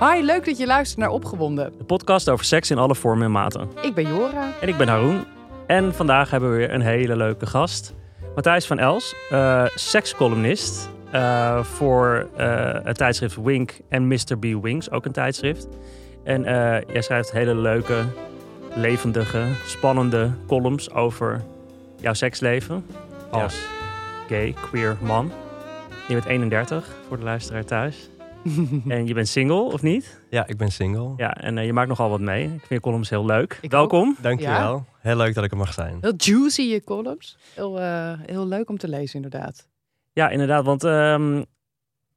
Hi, leuk dat je luistert naar Opgewonden. De podcast over seks in alle vormen en maten. Ik ben Jora. En ik ben Haroon. En vandaag hebben we weer een hele leuke gast. Matthijs van Els, uh, sekscolumnist uh, voor uh, het tijdschrift Wink en Mr. B Wings, ook een tijdschrift. En jij schrijft hele leuke, levendige, spannende columns over jouw seksleven als gay, queer man. Je bent 31 voor de luisteraar thuis. en je bent single, of niet? Ja, ik ben single. Ja, en uh, je maakt nogal wat mee. Ik vind je columns heel leuk. Ik Welkom. Ook. Dankjewel. Ja. Heel leuk dat ik er mag zijn. Heel juicy je columns. Heel, uh, heel leuk om te lezen, inderdaad. Ja, inderdaad. Want um,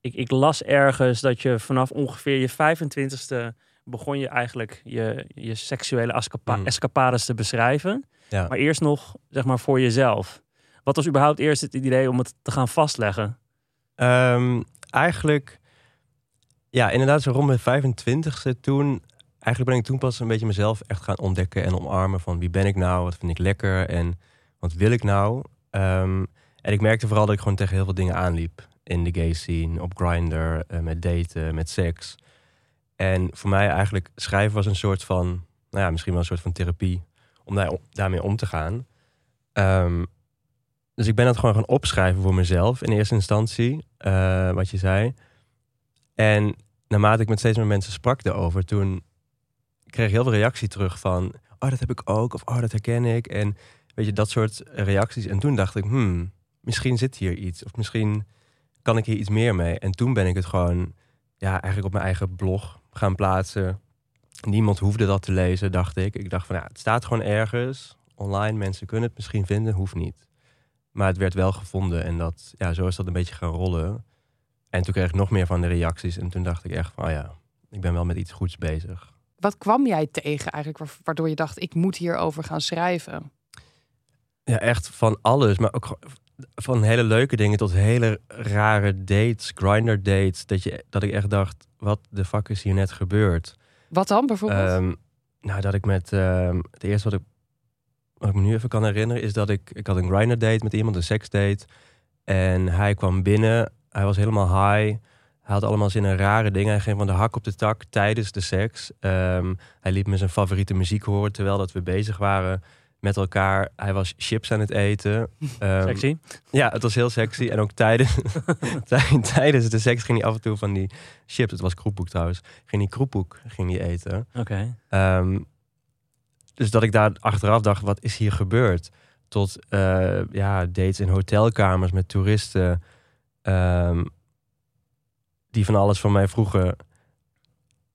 ik, ik, las ergens dat je vanaf ongeveer je 25ste begon je eigenlijk je, je seksuele escapa mm. escapades te beschrijven. Ja. Maar eerst nog, zeg maar, voor jezelf. Wat was überhaupt eerst het idee om het te gaan vastleggen? Um, eigenlijk ja, inderdaad, zo rond mijn 25ste toen. Eigenlijk ben ik toen pas een beetje mezelf echt gaan ontdekken en omarmen. Van wie ben ik nou? Wat vind ik lekker? En wat wil ik nou? Um, en ik merkte vooral dat ik gewoon tegen heel veel dingen aanliep. In de gay scene, op Grindr, uh, met daten, met seks. En voor mij eigenlijk schrijven was een soort van, nou ja, misschien wel een soort van therapie. Om daar, daarmee om te gaan. Um, dus ik ben dat gewoon gaan opschrijven voor mezelf in eerste instantie. Uh, wat je zei. En naarmate ik met steeds meer mensen sprak erover, toen kreeg ik heel veel reactie terug van, oh dat heb ik ook, of oh dat herken ik. En weet je, dat soort reacties. En toen dacht ik, hmm, misschien zit hier iets, of misschien kan ik hier iets meer mee. En toen ben ik het gewoon, ja, eigenlijk op mijn eigen blog gaan plaatsen. Niemand hoefde dat te lezen, dacht ik. Ik dacht van, ja, het staat gewoon ergens online. Mensen kunnen het misschien vinden, hoeft niet. Maar het werd wel gevonden en dat, ja, zo is dat een beetje gaan rollen. En toen kreeg ik nog meer van de reacties. En toen dacht ik echt van, oh ja, ik ben wel met iets goeds bezig. Wat kwam jij tegen eigenlijk, waardoor je dacht, ik moet hierover gaan schrijven? Ja, echt van alles. Maar ook van hele leuke dingen tot hele rare dates, grinder dates. Dat, je, dat ik echt dacht, wat de fuck is hier net gebeurd? Wat dan bijvoorbeeld? Um, nou, dat ik met, um, het eerste wat ik, wat ik me nu even kan herinneren, is dat ik, ik had een grinder date met iemand, een seksdate. En hij kwam binnen hij was helemaal high. Hij had allemaal zin in rare dingen. Hij ging van de hak op de tak tijdens de seks. Ehm, hij liet me zijn favoriete muziek horen terwijl dat we bezig waren met elkaar. Hij was chips aan het eten. Um, sexy? Ja, het was heel sexy. En ook tijdens, tijdens de seks ging hij af en toe van die chips. Het was kroephoek trouwens. Ging hij kroephoek ging hij eten. Oké. Ehm, dus dat ik daar achteraf dacht, wat is hier gebeurd? Tot uh, ja, dates in hotelkamers met toeristen. Um, die van alles van mij vroegen.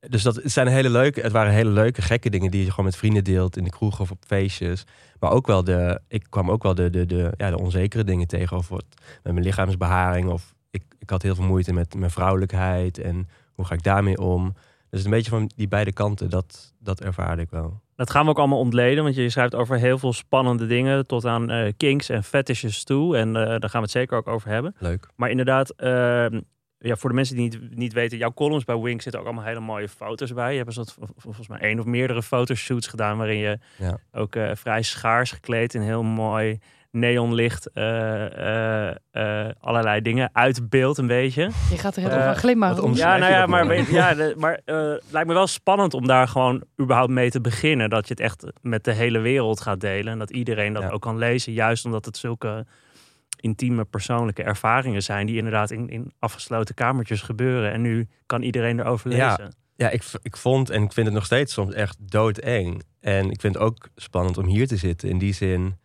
Dus dat zijn hele leuke, het waren hele leuke, gekke dingen die je gewoon met vrienden deelt in de kroeg of op feestjes. Maar ook wel de, ik kwam ook wel de, de, de, ja, de onzekere dingen tegen over wat, met mijn lichaamsbeharing. Of ik, ik had heel veel moeite met mijn vrouwelijkheid en hoe ga ik daarmee om. Dus een beetje van die beide kanten, dat, dat ervaarde ik wel. Dat gaan we ook allemaal ontleden, want je schrijft over heel veel spannende dingen, tot aan uh, kinks en fetishes toe. En uh, daar gaan we het zeker ook over hebben. Leuk. Maar inderdaad, uh, ja, voor de mensen die niet, niet weten, jouw columns bij Wink zitten ook allemaal hele mooie foto's bij. Je hebt dus volgens mij één of meerdere fotoshoots gedaan, waarin je ja. ook vrij schaars gekleed in heel mooi neonlicht, uh, uh, allerlei dingen uit beeld een beetje. Je gaat er heel uh, glimmen. Ja, nou ja, maar, weet, ja, de, maar lijkt me wel spannend om daar gewoon überhaupt mee te beginnen. Dat je het echt met de hele wereld gaat delen en dat iedereen dat ja. ook kan lezen. Juist omdat het zulke intieme persoonlijke ervaringen zijn die inderdaad in, in afgesloten kamertjes gebeuren. En nu kan iedereen erover lezen. Ja. Ja, ik, ik vond en ik vind het nog steeds soms echt doodeng. En ik vind het ook spannend om hier te zitten. In die zin,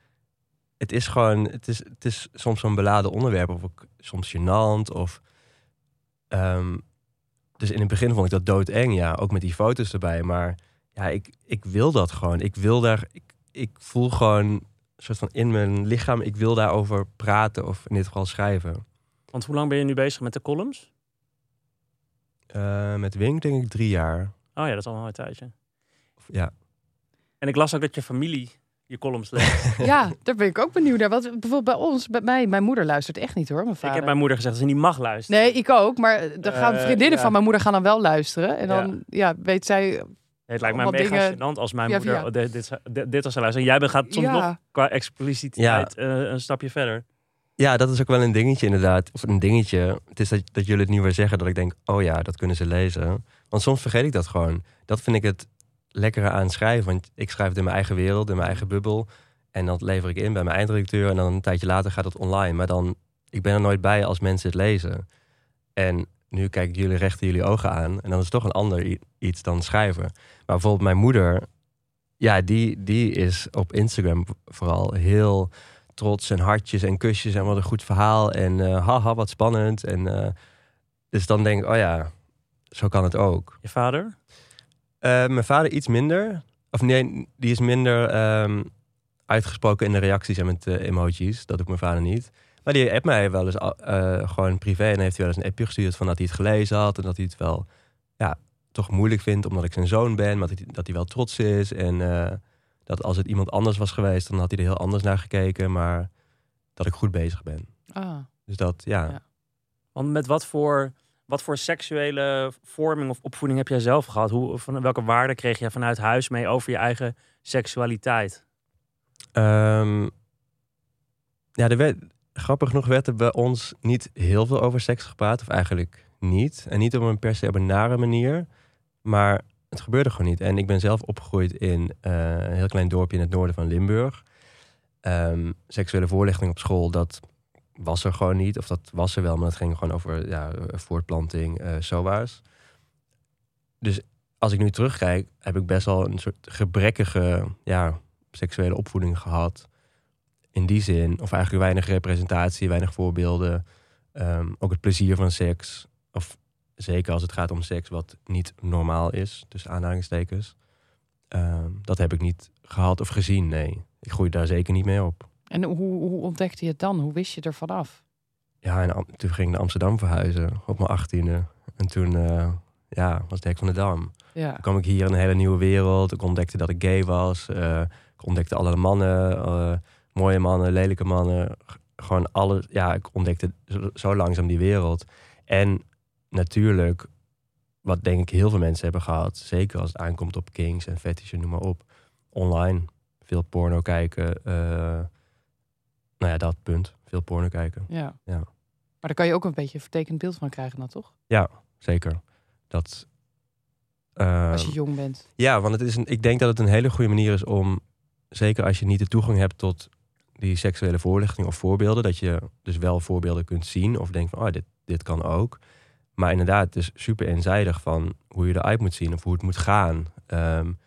het is gewoon, het is, het is soms zo'n beladen onderwerp, of ook soms gênant. Of, um, dus in het begin vond ik dat doodeng, ja, ook met die foto's erbij. Maar ja, ik, ik wil dat gewoon. Ik wil daar, ik, ik voel gewoon een soort van in mijn lichaam, ik wil daarover praten of in dit geval schrijven. Want hoe lang ben je nu bezig met de columns? Uh, met Wink denk ik drie jaar. Oh ja, dat is al een tijdje. Ja. En ik las ook dat je familie je columns leest. ja, daar ben ik ook benieuwd naar. Want bijvoorbeeld bij ons, bij mij, mijn moeder luistert echt niet hoor. Mijn vader. Ik heb mijn moeder gezegd dat ze niet mag luisteren. Nee, ik ook. Maar dan gaan uh, vriendinnen ja. van mijn moeder gaan dan wel luisteren. En dan ja, ja weet zij. Het lijkt mij mega dingen... gênant als mijn moeder ja. dit, dit, dit, was luisteren. En jij gaat soms nog qua expliciteit uh, een stapje verder. Ja, dat is ook wel een dingetje inderdaad. Of een dingetje. Het is dat, dat jullie het nu weer zeggen dat ik denk, oh ja, dat kunnen ze lezen. Want soms vergeet ik dat gewoon. Dat vind ik het lekkere aan schrijven. Want ik schrijf het in mijn eigen wereld, in mijn eigen bubbel. En dat lever ik in bij mijn eindredacteur. En dan een tijdje later gaat het online. Maar dan, ik ben er nooit bij als mensen het lezen. En nu kijk ik jullie recht in jullie ogen aan. En dan is toch een ander iets dan schrijven. Maar bijvoorbeeld mijn moeder, ja, die, die is op Instagram vooral heel trots en hartjes en kusjes en wat een goed verhaal. En uh, haha, wat spannend. En uh, dus dan denk ik, oh ja, zo kan het ook. Je vader? Uh, mijn vader iets minder. Of nee, die is minder um, uitgesproken in de reacties en met emojis. Dat doet mijn vader niet. Maar die appt mij wel eens uh, gewoon privé. En heeft hij wel eens een appje gestuurd van dat hij het gelezen had. En dat hij het wel ja, toch moeilijk vindt omdat ik zijn zoon ben. Maar dat hij, dat hij wel trots is. En uh, dat als het iemand anders was geweest, dan had hij er heel anders naar gekeken. Maar dat ik goed bezig ben. Ah. Dus dat, ja. ja. Want met wat voor, wat voor seksuele vorming of opvoeding heb jij zelf gehad? Hoe, van welke waarden kreeg je vanuit huis mee over je eigen seksualiteit? Um, ja, er werd, grappig genoeg werd er bij ons niet heel veel over seks gepraat. Of eigenlijk niet. En niet op een per se op manier. Maar het gebeurde gewoon niet. En ik ben zelf opgegroeid in uh, een heel klein dorpje in het noorden van Limburg. Um, seksuele voorlichting op school, dat was er gewoon niet. Of dat was er wel, maar het ging gewoon over ja, voortplanting, uh, SOA's. Dus als ik nu terugkijk, heb ik best wel een soort gebrekkige ja, seksuele opvoeding gehad in die zin, of eigenlijk weinig representatie, weinig voorbeelden. Um, ook het plezier van seks. Of zeker als het gaat om seks wat niet normaal is, tussen aanhalingstekens. Um, dat heb ik niet gehad of gezien, nee. Ik groei daar zeker niet mee op. En hoe, hoe ontdekte je het dan? Hoe wist je er vanaf? Ja, en toen ging ik naar Amsterdam verhuizen op mijn achttiende. En toen uh, ja, was het hek van de Dam. Ja. Toen kwam ik hier in een hele nieuwe wereld. Ik ontdekte dat ik gay was. Uh, ik ontdekte alle mannen. Uh, mooie mannen, lelijke mannen. Gewoon alles. Ja, ik ontdekte zo langzaam die wereld. En natuurlijk, wat denk ik heel veel mensen hebben gehad. Zeker als het aankomt op kings en fetishen, noem maar op. Online. Veel porno kijken. Nou ja, dat punt. Veel porno kijken. Ja. ja. Maar daar kan je ook een beetje een vertekend beeld van krijgen dan, toch? Ja, zeker. Dat... Uh, als je jong bent. Ja, want het is een, ik denk dat het een hele goede manier is om, zeker als je niet de toegang hebt tot die seksuele voorlichting of voorbeelden. Dat je dus wel voorbeelden kunt zien of denkt van, oh, dit, dit kan ook. Maar inderdaad, het is super eenzijdig van hoe je eruit moet zien of hoe het moet gaan. Um,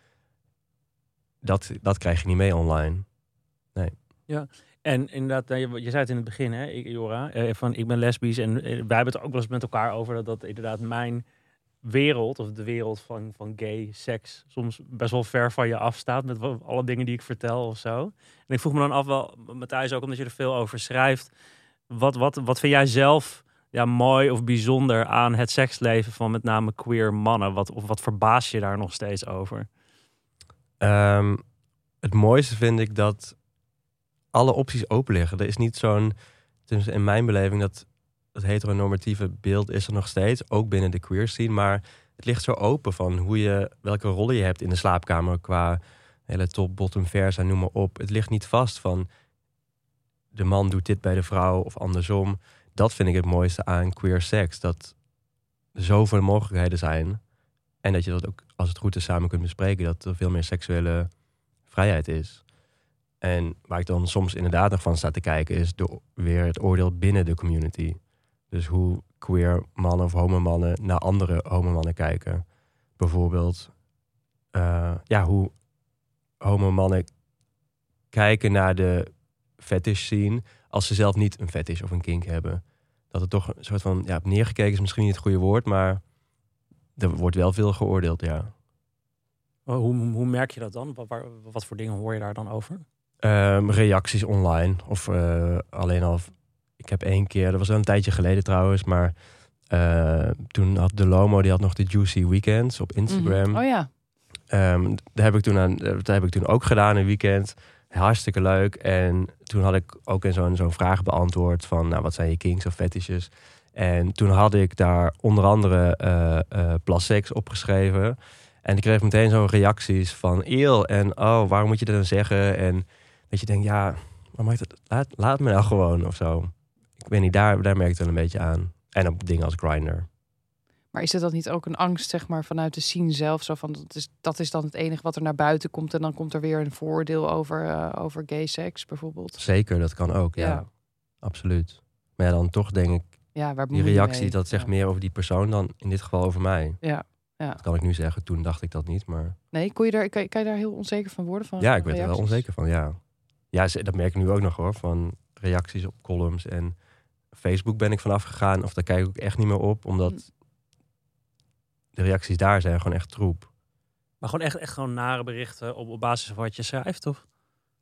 dat, dat krijg je niet mee online. Nee. Ja, en inderdaad, je, je zei het in het begin, hè, Jora, eh, van ik ben lesbisch en eh, wij hebben het ook wel eens met elkaar over dat dat inderdaad mijn wereld, of de wereld van, van gay, seks, soms best wel ver van je afstaat met alle dingen die ik vertel of zo. En ik vroeg me dan af wel, Matthijs, ook omdat je er veel over schrijft, wat, wat, wat vind jij zelf ja, mooi of bijzonder aan het seksleven van met name queer mannen? Wat, of wat verbaas je daar nog steeds over? Um, het mooiste vind ik dat alle opties open liggen. Er is niet zo'n, in mijn beleving, dat het heteronormatieve beeld is er nog steeds, ook binnen de queer scene. Maar het ligt zo open van hoe je, welke rollen je hebt in de slaapkamer qua hele top, bottom, versa, noem maar op. Het ligt niet vast van de man doet dit bij de vrouw of andersom. Dat vind ik het mooiste aan queer seks. Dat er zoveel mogelijkheden zijn. En dat je dat ook, als het goed is, samen kunt bespreken. Dat er veel meer seksuele vrijheid is. En waar ik dan soms inderdaad nog van sta te kijken, is de, weer het oordeel binnen de community. Dus hoe queer mannen of homomannen naar andere homomannen kijken. Bijvoorbeeld, uh, ja, hoe homomannen kijken naar de fetish scene als ze zelf niet een fetish of een kink hebben. Dat er toch een soort van, ja, neergekeken is misschien niet het goede woord, maar er wordt wel veel geoordeeld, ja. Oh, hoe, hoe merk je dat dan? Wat voor dingen hoor je daar dan over? Um, reacties online. Of uh, alleen al ik heb één keer, dat was wel een tijdje geleden trouwens, maar uh, toen had de Lomo, die had nog de Juicy Weekends op Instagram. Mm Oh ja. Um, daar, heb ik toen aan, dat heb ik toen ook gedaan, een weekend. Hartstikke leuk. En toen had ik ook in zo'n zo'n vraag beantwoord van, nou, wat zijn je kings of fetishes? En toen had ik daar onder andere uh, uh, Plasex opgeschreven. En ik kreeg meteen zo'n reacties van eel en oh, waarom moet je dat dan zeggen? En dat je denkt, ja, maar maakt het, laat, laat me nou gewoon of zo. ik weet niet, daar, daar merk ik het wel een beetje aan. En op dingen als Grindr. Maar is het dan niet ook een angst, zeg maar, vanuit de scene zelf? Zo van, dat is, dat is dan het enige wat er naar buiten komt. En dan komt er weer een vooroordeel over, uh, over gay seks, bijvoorbeeld. Zeker, dat kan ook, ja. ja. Absoluut. Maar ja, dan toch denk ik, ja, waar die reactie, dat zegt meer over die persoon dan in dit geval over mij. Ja. Ja. Dat kan ik nu zeggen. Toen dacht ik dat niet, maar... Nee, kon je daar, kan, je, kan je daar heel onzeker van worden? Van ja, ik werd er wel onzeker van, ja. Ja, dat merk ik nu ook nog hoor. Van reacties op columns en Facebook ben ik vanaf gegaan. Of daar kijk ik ook echt niet meer op. Omdat hm. de reacties daar zijn gewoon echt troep. Maar gewoon echt, echt gewoon nare berichten op, op basis van wat je schrijft, toch?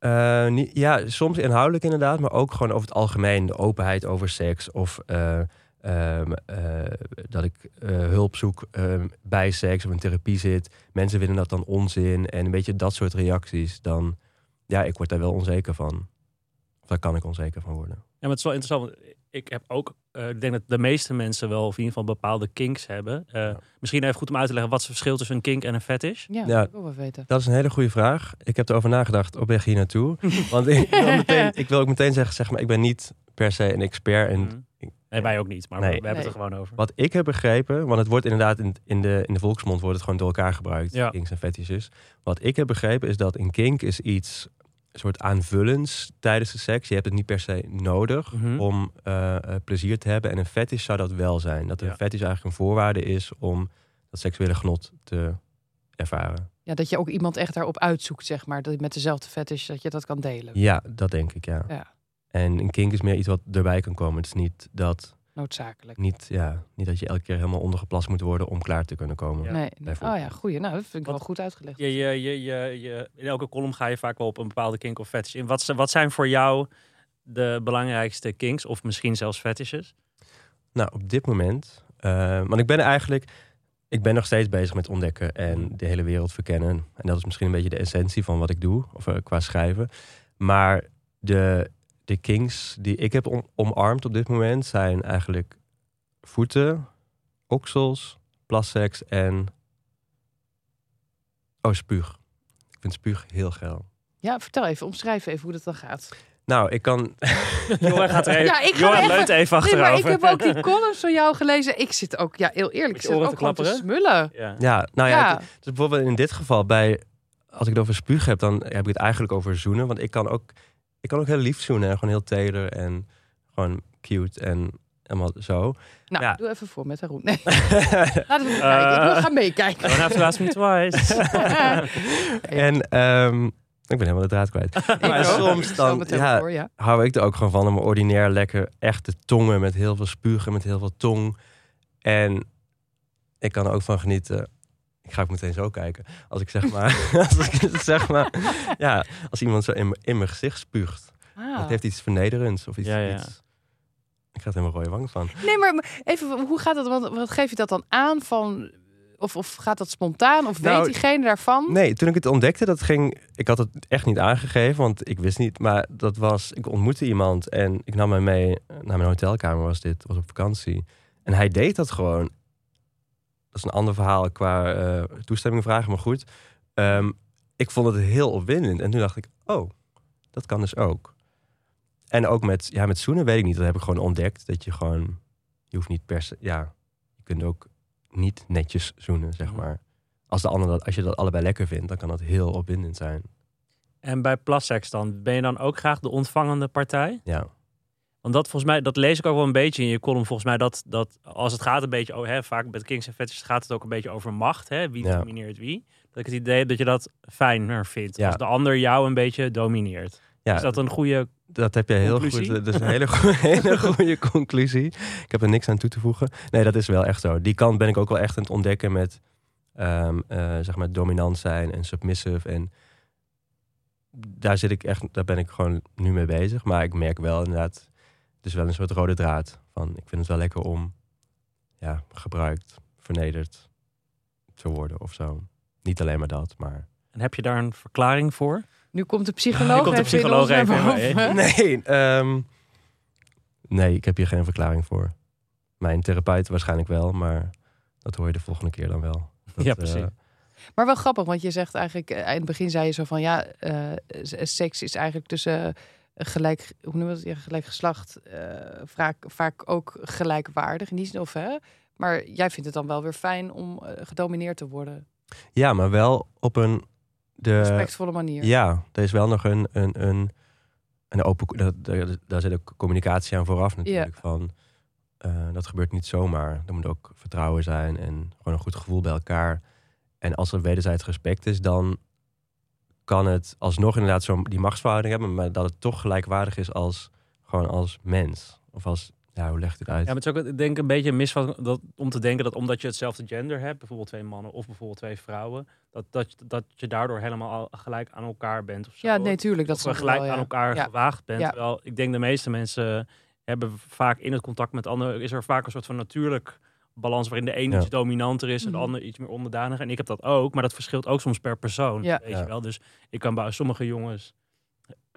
Uh, niet, ja, soms inhoudelijk inderdaad. Maar ook gewoon over het algemeen. De openheid over seks. Of... Uh, Ehm, eh, dat ik uh, hulp zoek ehm, bij seks of een therapie zit. Mensen vinden dat dan onzin en een beetje dat soort reacties. Dan, ja, ik word daar wel onzeker van. Of daar kan ik onzeker van worden. Ja, maar het is wel interessant. Ik heb ook, uh, ik denk dat de meeste mensen wel of in ieder geval bepaalde kinks hebben. Misschien even goed om uit te leggen wat het verschil tussen een kink en een fetish. Ja, ja wil wel weten. Dat is een hele goede vraag. Ik heb erover nagedacht op weg hier naartoe. Want ik wil, meteen, ik wil ook meteen zeggen, zeg maar, ik ben niet per se een expert in mhm. Nee, wij ook niet, maar we, hebben het er gewoon over. Wat ik heb begrepen, want het wordt inderdaad in, in, de, in de volksmond wordt het gewoon door elkaar gebruikt, ja. kinks en fetishes. Wat ik heb begrepen is dat een kink is iets een soort aanvullends tijdens de seks. Je hebt het niet per se nodig mhm. om uh, plezier te hebben. En een fetish zou dat wel zijn. Dat een ja. fetish eigenlijk een voorwaarde is om dat seksuele genot te ervaren. Ja, dat je ook iemand echt daarop uitzoekt, zeg maar. Dat met dezelfde fetish, dat je dat kan delen. Ja, dat denk ik, ja. ja. En een kink is meer iets wat erbij kan komen. Het is niet dat... Noodzakelijk. Niet, ja, niet dat je elke keer helemaal ondergeplast moet worden om klaar te kunnen komen. Nee. Oh ja, goeie. Nou, dat vind ik wel goed uitgelegd. Je, je, je, je, in elke column ga je vaak wel op een bepaalde kink of fetish in. Wat, wat zijn voor jou de belangrijkste kinks of misschien zelfs fetishes? Nou, op dit moment... Uh, want ik ben eigenlijk... Ik ben nog steeds bezig met ontdekken en de hele wereld verkennen. En dat is misschien een beetje de essentie van wat ik doe, of uh, qua schrijven. Maar de de kings die ik heb omarmd op dit moment zijn eigenlijk voeten, oksels, plasseks en oh, spuug. Ik vind spuug heel geil. Ja, vertel even, omschrijf even hoe dat dan gaat. Nou, ik kan. Johan gaat er even. Ja, ik Johan even... leunt even achterover. Nee, maar ik heb ook die columns van jou gelezen. Ik zit ook, ja, heel eerlijk, ik zit ook te smullen. Ja, ja nou ja, ja. dus bijvoorbeeld in dit geval bij, als ik het over spuug heb, dan heb ik het eigenlijk over zoenen, want ik kan ook ik kan ook heel lief zoenen en gewoon heel teder en gewoon cute en helemaal zo. Nou, ja. doe even voor met Haroon. Nee. Laten we uh, kijken. Ik wil gaan meekijken. Don't have to ask me twice. en um, ik ben helemaal de draad kwijt. maar soms dan ja, voor, ja. hou ik er ook gewoon van om ordinair lekker echte tongen met heel veel spugen, met heel veel tong. En ik kan er ook van genieten ik ga ook meteen zo kijken. Als ik zeg maar, als ik zeg maar, ja, als iemand zo in, in mijn gezicht spuugt. Ah. Dat heeft iets vernederends of iets, ja, ja. iets ik ga er helemaal rode wang van. Nee, maar even, hoe gaat dat? Want wat geef je dat dan aan van? Of, of gaat dat spontaan? Of nou, weet diegene daarvan? Nee, toen ik het ontdekte, dat ging. Ik had het echt niet aangegeven, want ik wist niet. Maar dat was. Ik ontmoette iemand en ik nam hem mee naar mijn hotelkamer. Was dit? Was op vakantie. En hij deed dat gewoon dat is een ander verhaal qua uh, toestemming vragen, maar goed. Ehm, ik vond het heel opwindend. En toen dacht ik, oh, dat kan dus ook. En ook met, ja, met zoenen weet ik niet. Dat heb ik gewoon ontdekt. Dat je gewoon, je hoeft niet per se, ja, je kunt ook niet netjes zoenen, zeg mhm. maar. Als, de ander dat, als je dat allebei lekker vindt, dan kan dat heel opwindend zijn. En bij plasseks dan, ben je dan ook graag de ontvangende partij? Ja. Want dat volgens mij, dat lees ik ook wel een beetje in je column. Volgens mij dat, dat als het gaat een beetje over, hè, vaak met Kings en Fetishes gaat het ook een beetje over macht. Hè? Wie domineert wie. Dat ik het idee heb dat je dat fijner vindt. Ja. Als de ander jou een beetje domineert. Ja, is dat een goede Dat heb je heel goed. Dat is een hele, goede, hele goede conclusie. Ik heb er niks aan toe te voegen. Nee, dat is wel echt zo. Die kant ben ik ook wel echt aan het ontdekken met um, uh, zeg maar dominant zijn en submissive. En daar zit ik echt, daar ben ik gewoon nu mee bezig. Maar ik merk wel inderdaad is wel een soort rode draad. Van ik vind het wel lekker om ja, gebruikt, vernederd te worden of zo. Niet alleen maar dat, maar. En heb je daar een verklaring voor? Nu komt de psycholoog, komt de psycholoog even. Nee, um, nee, ik heb hier geen verklaring voor. Mijn therapeut waarschijnlijk wel, maar dat hoor je de volgende keer dan wel. Dat, ja, precies. Uh, maar wel grappig, want je zegt eigenlijk, eh, in het begin zei je zo van ja, uh, seks is eigenlijk tussen gelijk, hoe ja, gelijk geslacht eh, vaak, vaak ook gelijkwaardig in die zin of hè. Maar jij vindt het dan wel weer fijn om eh, gedomineerd te worden. Ja, maar wel op een... De, Respectvolle manier. ja, er is wel nog een, een, een, een open... dat- Daar, daar zit ook communicatie aan vooraf natuurlijk. Van, eh, dat gebeurt niet zomaar. Er moet ook vertrouwen zijn en gewoon een goed gevoel bij elkaar. En als er wederzijds respect is, dan kan het alsnog inderdaad zo die machtsverhouding hebben, maar dat het toch gelijkwaardig is als gewoon als mens. Of als, ja, hoe legt het uit? Ja, maar het is ook ik denk een beetje een misvat dat, om te denken dat omdat je hetzelfde gender hebt, bijvoorbeeld twee mannen of bijvoorbeeld twee vrouwen, dat, dat, je- dat je daardoor helemaal al gelijk aan elkaar bent. Of zo. Ja, nee, tuurlijk. Dat of ik gelijk wel, ja. aan elkaar Ja. gewaagd bent. Ja. Terwijl ik denk de meeste mensen hebben vaak in het contact met anderen, is er vaak een soort van natuurlijk balans waarin de een Ja. iets dominanter is en de Mhm. ander iets meer onderdanig. En ik heb dat ook, maar dat verschilt ook soms per persoon. Ja. Weet Ja. je wel? Dus ik kan bij sommige jongens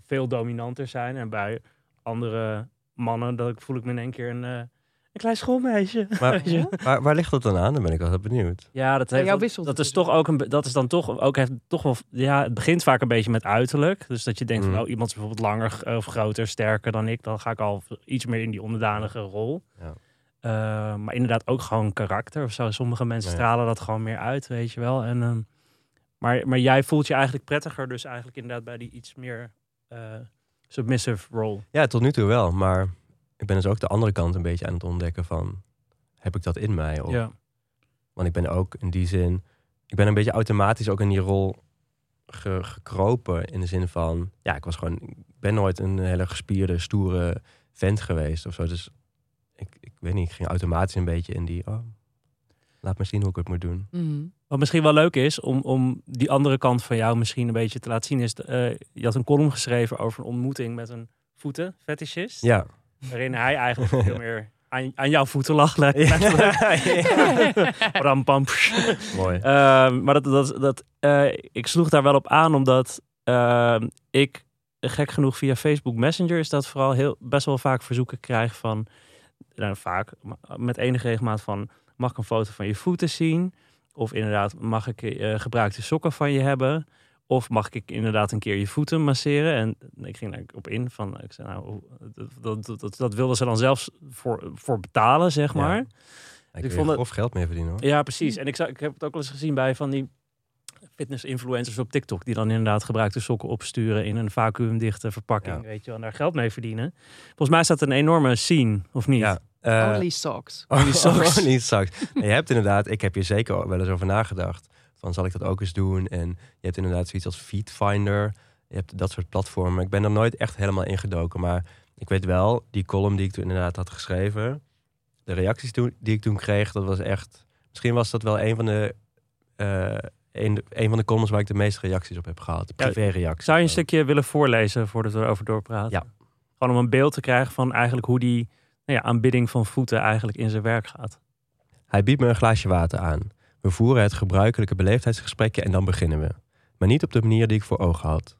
veel dominanter zijn en bij andere mannen dat voel ik me in één keer een, eh, een klein schoolmeisje. Maar Weet je? waar, waar ligt dat dan aan? Dan ben ik wel heel benieuwd. Ja, dat, heeft, dat, wisselt dat is toch ook een, dat is dan toch ook heeft toch wel, ja, het begint vaak een beetje met uiterlijk. Dus dat je denkt Mhm. van, oh, iemand is bijvoorbeeld langer g- of groter, sterker dan ik, dan ga ik al iets meer in die onderdanige rol. Ja. Eh, maar inderdaad ook gewoon karakter of zo. Sommige mensen stralen dat gewoon meer uit, weet je wel. En, ehm, maar, maar jij voelt je eigenlijk prettiger, dus eigenlijk inderdaad bij die iets meer eh, submissive role. Ja, tot nu toe wel. Maar ik ben dus ook de andere kant een beetje aan het ontdekken van... Heb ik dat in mij? Of, Ja. Want ik ben ook in die zin... Ik ben een beetje automatisch ook in die rol ge- gekropen. In de zin van... Ja, ik was gewoon... Ik ben nooit een hele gespierde, stoere vent geweest of zo. Dus ik, ik weet niet, ik ging automatisch een beetje in die... Oh, laat me zien hoe ik het moet doen. Mhm. Wat misschien wel leuk is om, om die andere kant van jou misschien een beetje te laten zien, is eh, je had een column geschreven over een ontmoeting met een voetenfetischist. Ja. Waarin hij eigenlijk veel meer aan, aan jouw voeten lag. Ram, pam, psh. Mooi. Ehm, maar dat, dat, dat, eh, ik sloeg daar wel op aan, omdat ehm, ik, gek genoeg via Facebook Messenger, is dat vooral heel, best wel vaak verzoeken krijg van, nou, vaak, met enige regelmaat van, mag ik een foto van je voeten zien? Of inderdaad, mag ik eh, gebruikte sokken van je hebben? Of mag ik inderdaad een keer je voeten masseren? En ik ging daar op in van, ik zei, nou, dat, dat, dat, dat wilden ze dan zelfs voor, voor betalen, zeg Ja. maar. Ik, wil vond het- of geld mee verdienen hoor. Ja, precies. En ik, ik heb het ook wel eens gezien bij van die fitness-influencers op TikTok. Die dan inderdaad gebruikte sokken opsturen in een vacuümdichte verpakking. Ja. Weet je wel, en daar geld mee verdienen. Volgens mij staat een enorme scene, of niet? Ja. Eh, Only socks. Only socks. Only socks. En je hebt inderdaad, ik heb hier zeker wel eens over nagedacht. Van zal ik dat ook eens doen? En je hebt inderdaad zoiets als Feedfinder. Je hebt dat soort platformen. Ik ben er nooit echt helemaal ingedoken. Maar ik weet wel, die column die ik toen inderdaad had geschreven. De reacties toen, die ik toen kreeg, dat was echt. Misschien was dat wel een van de. eh, een, een van de columns waar ik de meeste reacties op heb gehad. Privé-reacties. Zou je een stukje willen voorlezen voordat we erover doorpraten? Ja. Gewoon om een beeld te krijgen van eigenlijk hoe die nou ja, aanbidding van voeten eigenlijk in zijn werk gaat. Hij biedt me een glaasje water aan. We voeren het gebruikelijke beleefdheidsgesprekje en dan beginnen we. Maar niet op de manier die ik voor ogen had.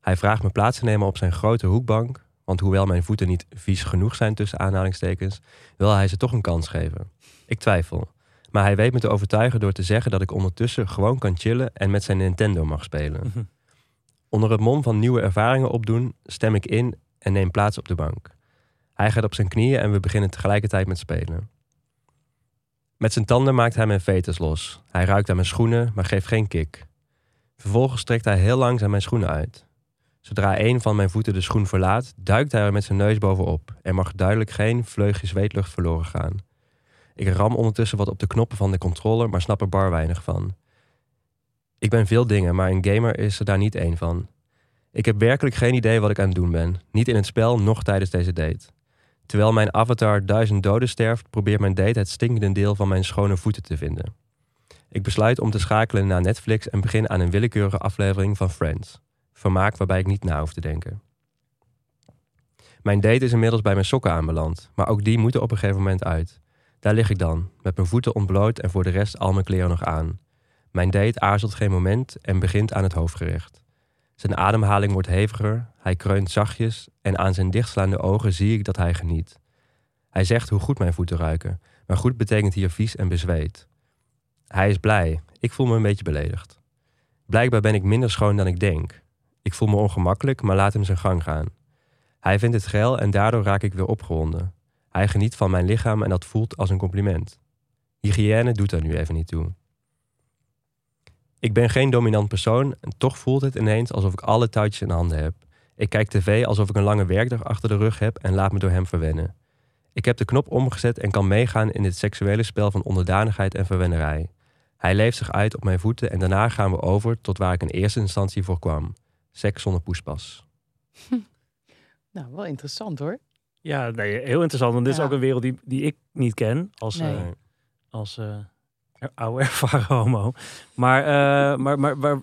Hij vraagt me plaats te nemen op zijn grote hoekbank, want hoewel mijn voeten niet vies genoeg zijn tussen aanhalingstekens, wil hij ze toch een kans geven. Ik twijfel. Maar hij weet me te overtuigen door te zeggen dat ik ondertussen gewoon kan chillen en met zijn Nintendo mag spelen. Mhm. Onder het mom van nieuwe ervaringen opdoen, stem ik in en neem plaats op de bank. Hij gaat op zijn knieën en we beginnen tegelijkertijd met spelen. Met zijn tanden maakt hij mijn vetus los. Hij ruikt aan mijn schoenen, maar geeft geen kick. Vervolgens trekt hij heel langzaam mijn schoenen uit. Zodra een van mijn voeten de schoen verlaat, duikt hij er met zijn neus bovenop. Er mag duidelijk geen vleugje zweetlucht verloren gaan. Ik ram ondertussen wat op de knoppen van de controller, maar snap er bar weinig van. Ik ben veel dingen, maar een gamer is er daar niet één van. Ik heb werkelijk geen idee wat ik aan het doen ben. Niet in het spel, noch tijdens deze date. Terwijl mijn avatar duizend doden sterft, probeert mijn date het stinkende deel van mijn schone voeten te vinden. Ik besluit om te schakelen naar Netflix en begin aan een willekeurige aflevering van Friends. Vermaak waarbij ik niet na hoef te denken. Mijn date is inmiddels bij mijn sokken aanbeland, maar ook die moeten op een gegeven moment uit. Daar lig ik dan, met mijn voeten ontbloot en voor de rest al mijn kleren nog aan. Mijn date aarzelt geen moment en begint aan het hoofdgerecht. Zijn ademhaling wordt heviger, hij kreunt zachtjes en aan zijn dichtslaande ogen zie ik dat hij geniet. Hij zegt hoe goed mijn voeten ruiken, maar goed betekent hier vies en bezweet. Hij is blij, ik voel me een beetje beledigd. Blijkbaar ben ik minder schoon dan ik denk. Ik voel me ongemakkelijk, maar laat hem zijn gang gaan. Hij vindt het geil en daardoor raak ik weer opgewonden. Hij geniet van mijn lichaam en dat voelt als een compliment. Hygiëne doet er nu even niet toe. Ik ben geen dominant persoon en toch voelt het ineens alsof ik alle touwtjes in handen heb. Ik kijk tv alsof ik een lange werkdag achter de rug heb en laat me door hem verwennen. Ik heb de knop omgezet en kan meegaan in dit seksuele spel van onderdanigheid en verwennerij. Hij leeft zich uit op mijn voeten en daarna gaan we over tot waar ik in eerste instantie voor kwam. Seks zonder poespas. Nou, wel interessant hoor. Ja, nee, heel interessant. Want dit is ook een wereld die, die ik niet ken als, Nee. eh, als eh, oude ervaren homo. Maar, eh, maar, maar, maar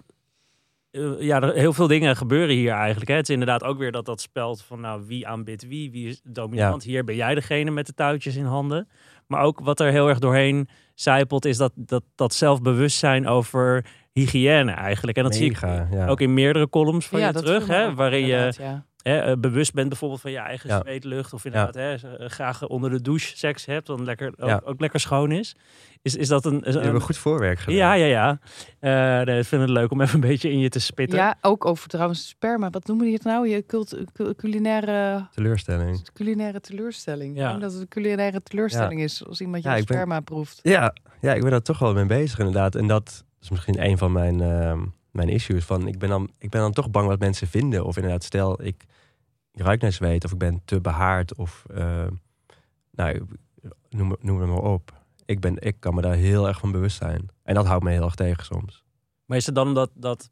eh, ja, er, heel veel dingen gebeuren hier eigenlijk. Hè. Het is inderdaad ook weer dat dat spel van nou, wie aanbidt wie, wie is dominant. Hier ben jij degene met de touwtjes in handen. Maar ook wat er heel erg doorheen zijpelt, is dat, dat, dat zelfbewustzijn over hygiëne eigenlijk. En dat zie ik ja. ook in meerdere columns van ja, je terug, hè, waarin je ja. Hè, eh, bewust bent bijvoorbeeld van je eigen Ja. zweetlucht. Of inderdaad hè, eh, graag onder de douche seks hebt, dan lekker, ook, Ja. ook lekker schoon is. Is, is dat een... We hebben een goed voorwerk gedaan. ja, ja, ja. Eh, nee, ik vind het leuk om even een beetje in je te spitten. Ja, ook over trouwens sperma. Wat noemen die het nou? Je cult, cu- culinaire, Teleurstelling. culinaire teleurstelling. Ja. Ik denk dat het een culinaire teleurstelling is als iemand je Ja, ik ben- sperma proeft. Ja, ja, ik ben daar toch wel mee bezig inderdaad. En dat is misschien een van mijn, ehm, mijn issues. Van, ik, ben dan, ik ben dan toch bang wat mensen vinden. Of inderdaad, stel ik, ik ruik naar zweet of ik ben te behaard. Of ehm, nou, noem, het- noem het maar op. Ik, ben, ik kan me daar heel erg van bewust zijn. En dat houdt me heel erg tegen soms. Maar is het dan omdat... dat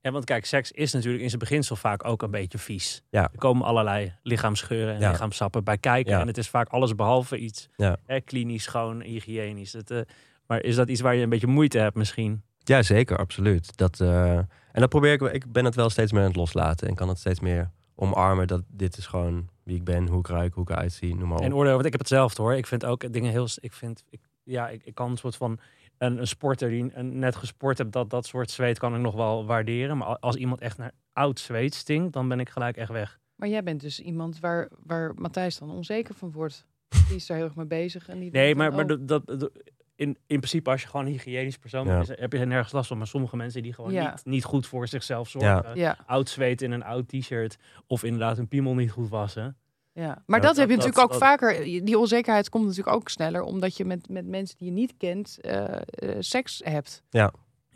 ja, want kijk, seks is natuurlijk in zijn beginsel vaak ook een beetje vies. Ja. Er komen allerlei lichaamsgeuren en Ja. lichaamsappen bij kijken. Ja. En het is vaak alles behalve iets Ja. hè, klinisch, schoon, hygiënisch. Het, eh, maar is dat iets waar je een beetje moeite hebt misschien? Ja, zeker, absoluut. Dat, eh, en dat probeer ik, wel- ik ben het wel steeds meer aan het loslaten. En kan het steeds meer omarmen dat dit is gewoon wie ik ben, hoe ik ruik, hoe ik eruit zie, noem maar op. En oordeel, want ik heb hetzelfde hoor. Ik vind ook dingen heel. Ik vind, ik, ja, ik, ik kan een soort van een, een sporter die een, net gesport hebt, dat dat soort zweet kan ik nog wel waarderen. Maar als iemand echt naar oud zweet stinkt, dan ben ik gelijk echt weg. Maar jij bent dus iemand waar, waar Matthijs dan onzeker van wordt. Die is daar heel erg mee bezig. En die Nee, maar, dan, maar oh, dat- in, in principe als je gewoon een hygiënisch persoon Ja. bent, is- heb je er nergens last van. Maar sommige mensen die gewoon Ja. niet, niet goed voor zichzelf zorgen. Ja, Oud zweet in een oud t-shirt of inderdaad een piemel niet goed wassen. ja. Maar dat, heb je dat- natuurlijk dat- ook dat- vaker. Die onzekerheid komt natuurlijk ook sneller. Omdat je met, met mensen die je niet kent eh, eh, seks hebt. Ja.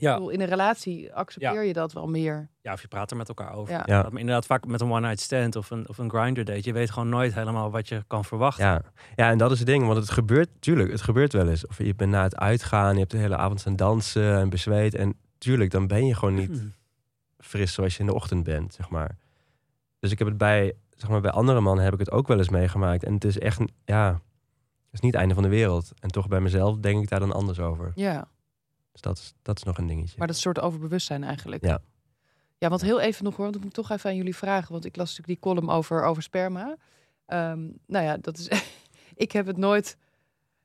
Ik bedoel, in een relatie accepteer je dat wel meer. Ja, of je praat er met elkaar over. Ja. Ja. Maar inderdaad, vaak met een one-night stand of een, of een grinder date. Je weet gewoon nooit helemaal wat je kan verwachten. Ja. ja, en dat is het ding. Want het gebeurt, tuurlijk, het gebeurt wel eens. Of je bent na het uitgaan, je hebt de hele avond staan dansen en bezweet. En tuurlijk, dan ben je gewoon niet Hm. fris zoals je in de ochtend bent, zeg maar. Dus ik heb het bij, zeg maar, bij andere mannen heb ik het ook wel eens meegemaakt. En het is echt, ja, het is niet het einde van de wereld. En toch bij mezelf denk ik daar dan anders over. Ja, Dus dat is, dat is nog een dingetje. maar dat is een soort overbewustzijn eigenlijk. Ja. Ja, want heel even nog hoor, want ik moet toch even aan jullie vragen. Want ik las natuurlijk die column over, over sperma. Ehm, nou ja, dat is. ik heb het nooit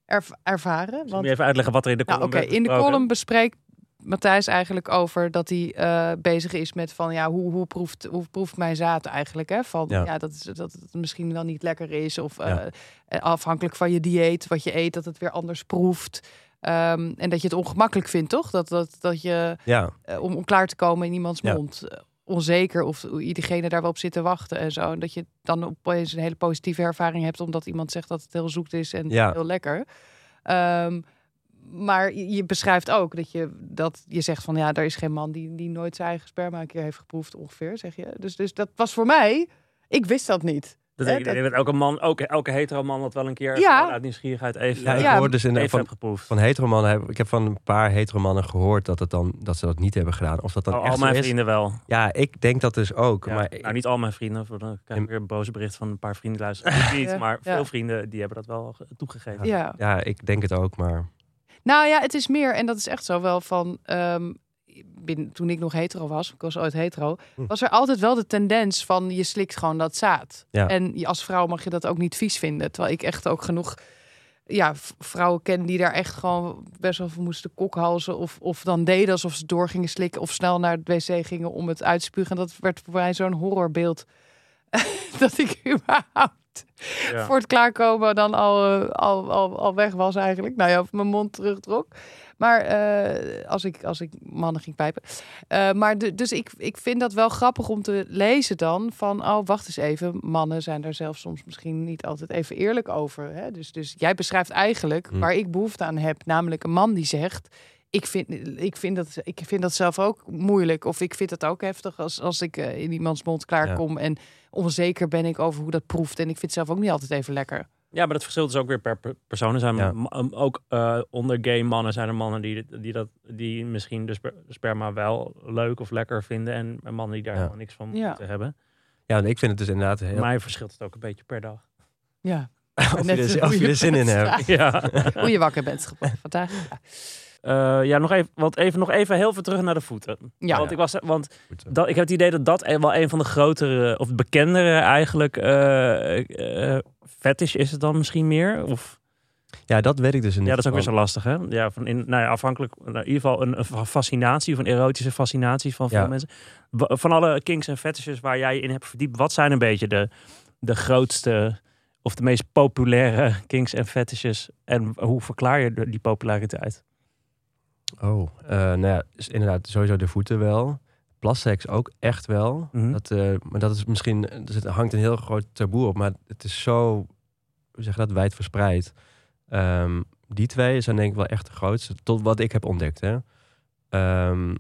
erv- ervaren. Want je even uitleggen wat er in de Nou, column oké, werd in de column bespreekt Matthijs eigenlijk over dat hij eh, bezig is met van ja, hoe, hoe, proeft, hoe proeft mijn zaad eigenlijk? Hè? Van ja, Ja. dat, is, dat het misschien wel niet lekker is. Of eh, Ja. eh, afhankelijk van je dieet, wat je eet, dat het weer anders proeft. Ehm, en dat je het ongemakkelijk vindt, toch? Dat, dat, dat je Ja, eh, om, om klaar te komen in iemands Ja. mond. eh, Onzeker of iedereen daar wel op zit te wachten en zo. En dat je dan opeens een hele positieve ervaring hebt, omdat iemand zegt dat het heel zoet is en Ja. heel lekker. Ehm, maar je je beschrijft ook dat je, dat je zegt van ja, er is geen man die, die nooit zijn eigen sperma een keer heeft geproefd, ongeveer, zeg je. Dus, dus dat was voor mij, ik wist dat niet. Dat Hè, denk ik, ik denk dat elke man, ook elke hetero man dat wel een keer Ja. uit nieuwsgierigheid even, ja, ik Ja, hoor dus in, even van, heb geproefd. van heteromannen, heb, ik heb van een paar heteromannen gehoord dat, het dan, dat ze dat niet hebben gedaan. Of dat dan Oh, echt al mijn is. vrienden wel. Ja, ik denk dat dus ook. Ja, Maar nou, niet al mijn vrienden. voor Dan krijg ik weer een boze bericht van een paar vrienden luisteren. niet, Ja, maar ja. veel vrienden die hebben dat wel ge- toegegeven. Ja. ja, ik denk het ook, maar... Nou ja, het is meer, en dat is echt zo wel van. ehm, toen ik nog hetero was, ik was ooit hetero, Hm. was er altijd wel de tendens van je slikt gewoon dat zaad. Ja. En als vrouw mag je dat ook niet vies vinden. Terwijl ik echt ook genoeg ja, vrouwen ken die daar echt gewoon best wel voor moesten kokhalzen. Of, of dan deden alsof ze door gingen slikken of snel naar het wc gingen om het uit te spugen. En dat werd voor mij zo'n horrorbeeld. dat ik überhaupt Ja. voor het klaarkomen dan al, eh, al, al, al weg was eigenlijk. Nou ja, of mijn mond terugtrok. Maar eh, als, ik, als ik mannen ging pijpen. Eh, maar de, dus ik, ik vind dat wel grappig om te lezen dan. Van, oh, wacht eens even. Mannen zijn daar zelf soms misschien niet altijd even eerlijk over. Hè? Dus, dus jij beschrijft eigenlijk Hm. waar ik behoefte aan heb. Namelijk een man die zegt... Ik vind, ik, vind dat, ik vind dat zelf ook moeilijk. Of ik vind het ook heftig als, als ik eh, in iemands mond klaarkom. En onzeker ben ik over hoe dat proeft. En ik vind het zelf ook niet altijd even lekker. Ja, maar dat verschilt dus ook weer per per persoon. Er zijn Ja. um, ook eh, onder gay mannen zijn er mannen die, die, dat, die misschien de sper- sperma wel leuk of lekker vinden. En mannen die daar Ja. helemaal niks van Ja. moeten hebben. Ja, en ik vind het dus inderdaad heel... Mij verschilt het ook een beetje per dag. Ja, of, je er, of je er zin in hebt. Ja, hoe je wakker bent vandaag. Ja. Eh, ja nog, even, want even, nog even heel veel terug naar de voeten. Ja. Want, ik, was, want dat, ik heb het idee dat dat wel een van de grotere of bekendere eigenlijk eh eh fetish is het dan misschien meer? Of, Ja, dat weet ik dus in ja, dat is ook weer zo lastig hè? Ja, van in, nou ja, afhankelijk, nou, in ieder geval een, een fascinatie of een erotische fascinatie van veel Ja. mensen. Van alle kinks en fetishes waar jij je in hebt verdiept, wat zijn een beetje de, de grootste of de meest populaire kinks en fetishes en hoe verklaar je die populariteit? Oh, eh, nou ja, inderdaad sowieso de voeten wel. Plasseks ook echt wel. Mhm. Dat, eh, maar dat is misschien, er zit- hangt een heel groot taboe op, maar het is zo, hoe zeg dat, wijd verspreid. Ehm, die twee zijn denk ik wel echt de grootste, tot wat ik heb ontdekt. Hè. Ehm,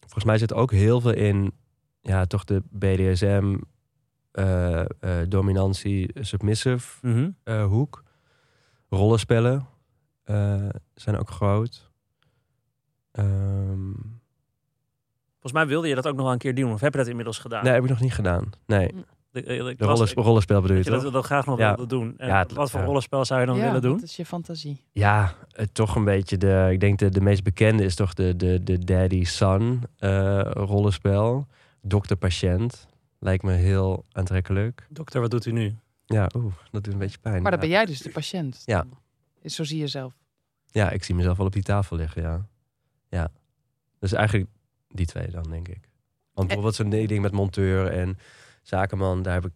volgens mij zit ook heel veel in, ja, toch de BDSM, eh, dominantie, submissive Mhm. hoek. Rollenspellen zijn ook groot. Ehm, Volgens mij wilde je dat ook nog wel een keer doen, of heb je dat inmiddels gedaan? nee, heb ik nog niet gedaan. Nee, De, eh, ik de rolles, rollenspel bedoel je dat je toch? dat, dat graag nog Ja. wilde doen. En Ja, het- wat voor ja. rollenspel zou je dan Ja, willen doen? Dat is je fantasie. Ja, eh, toch een beetje de. Ik denk de, de meest bekende is toch de, de, de daddy-son eh, rollenspel. Dokter-patiënt. Lijkt me heel aantrekkelijk. Dokter, wat doet u nu? Ja, oeh, dat doet een beetje pijn. Maar dan ja. ben jij dus de patiënt. Ja. Zo zie je zelf. ja, ik zie mezelf wel op die tafel liggen, ja. Ja. Dus eigenlijk die twee dan, denk ik. Want bijvoorbeeld zo'n ding met monteur en zakenman, daar heb ik,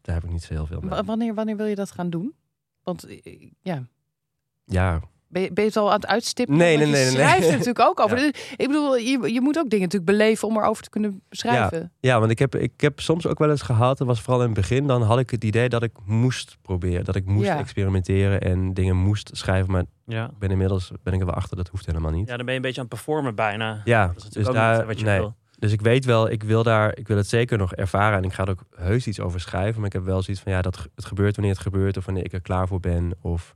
daar heb ik niet zo heel veel mee. W- wanneer, wanneer wil je dat gaan doen? Want eh, ja, Ja, ben je, ben je het al aan het uitstippen? Nee, nee, je nee, nee, schrijft nee. er natuurlijk ook over. Ja. Ik bedoel, je, je moet ook dingen natuurlijk beleven om erover te kunnen beschrijven. Ja, want ik heb, ik heb soms ook wel eens gehad, dat was vooral in het begin, dan had ik het idee dat ik moest proberen, dat ik moest Ja. experimenteren en dingen moest schrijven. Maar Ja. ik ben inmiddels ben ik er wel achter, dat hoeft helemaal niet. ja, dan ben je een beetje aan het performen bijna. Ja, Dat is dus daar, niet wat je nee. wil. Dus ik weet wel, ik wil daar, ik wil het zeker nog ervaren en ik ga er ook heus iets over schrijven. Maar ik heb wel zoiets van, ja, dat het gebeurt wanneer het gebeurt of wanneer ik er klaar voor ben. Of,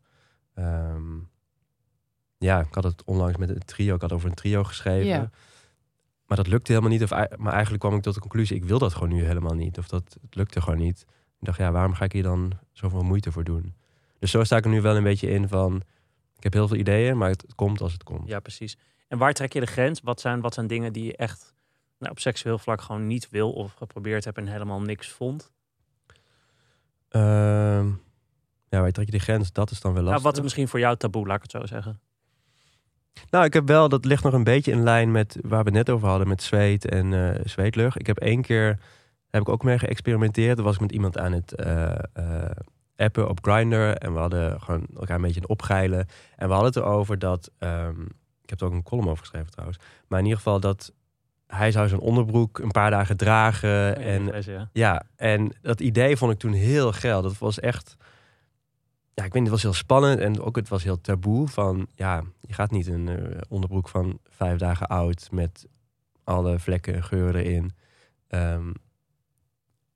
ehm, ja, ik had het onlangs met een trio, ik had over een trio geschreven. Ja. Maar dat lukte helemaal niet. Of, maar eigenlijk kwam ik tot de conclusie, ik wil dat gewoon nu helemaal niet. Of dat het lukte gewoon niet. Ik dacht, ja, waarom ga ik hier dan zoveel moeite voor doen? Dus zo sta ik er nu wel een beetje in van, ik heb heel veel ideeën, maar het, het komt als het komt. Ja, precies. En waar trek je de grens? Wat zijn, wat zijn dingen die je echt nou, op seksueel vlak gewoon niet wil of geprobeerd hebt en helemaal niks vond? Ehm, ja, waar trek je die grens? Dat is dan wel Nou, lastig. wat is misschien voor jou taboe, laat ik het zo zeggen. Nou, ik heb wel, dat ligt nog een beetje in lijn met waar we het net over hadden, met zweet en eh, zweetlucht. Ik heb één keer, heb ik ook mee geëxperimenteerd. Toen was ik met iemand aan het eh, eh, appen op Grindr en we hadden gewoon elkaar een beetje aan het opgeilen. En we hadden het erover dat, ehm, ik heb er ook een column over geschreven trouwens, maar in ieder geval dat hij zou zijn onderbroek een paar dagen dragen en ja, en dat idee vond ik toen heel geil. Dat was echt. Ja, ik weet niet, het was heel spannend en ook het was heel taboe. Van ja, je gaat niet een eh, onderbroek van vijf dagen oud met alle vlekken en geuren erin. Ehm,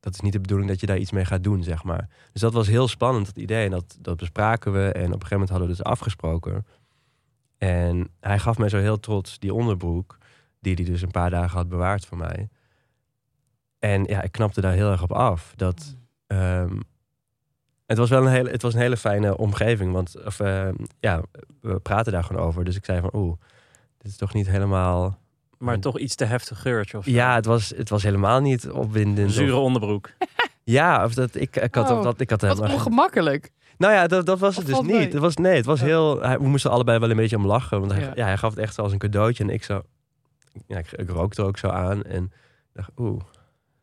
dat is niet de bedoeling dat je daar iets mee gaat doen, zeg maar. Dus dat was heel spannend, het idee. En dat, dat bespraken we. En op een gegeven moment hadden we dus afgesproken. En hij gaf mij zo heel trots die onderbroek, die hij dus een paar dagen had bewaard voor mij. En ja, ik knapte daar heel erg op af. Dat, ehm, het was wel een hele, het was een hele fijne omgeving. Want of, ehm, ja, we praten daar gewoon over. Dus ik zei van, oeh, dit is toch niet helemaal... Maar toch iets te heftig geurtje of zo. Ja, het was, het was helemaal niet opwindend. of- Zure onderbroek. ja, of dat, ik, ik had, Oh, dat, ik had Wat helemaal... ongemakkelijk. Nou ja, dat, dat was het Of dus niet. Het was, nee, het was Ja. heel... Hij, we moesten allebei wel een beetje om lachen. Want hij, Ja. ja. hij gaf het echt als een cadeautje. En ik zo... Ja, ik, ik rookte er ook zo aan. En ik dacht, oeh,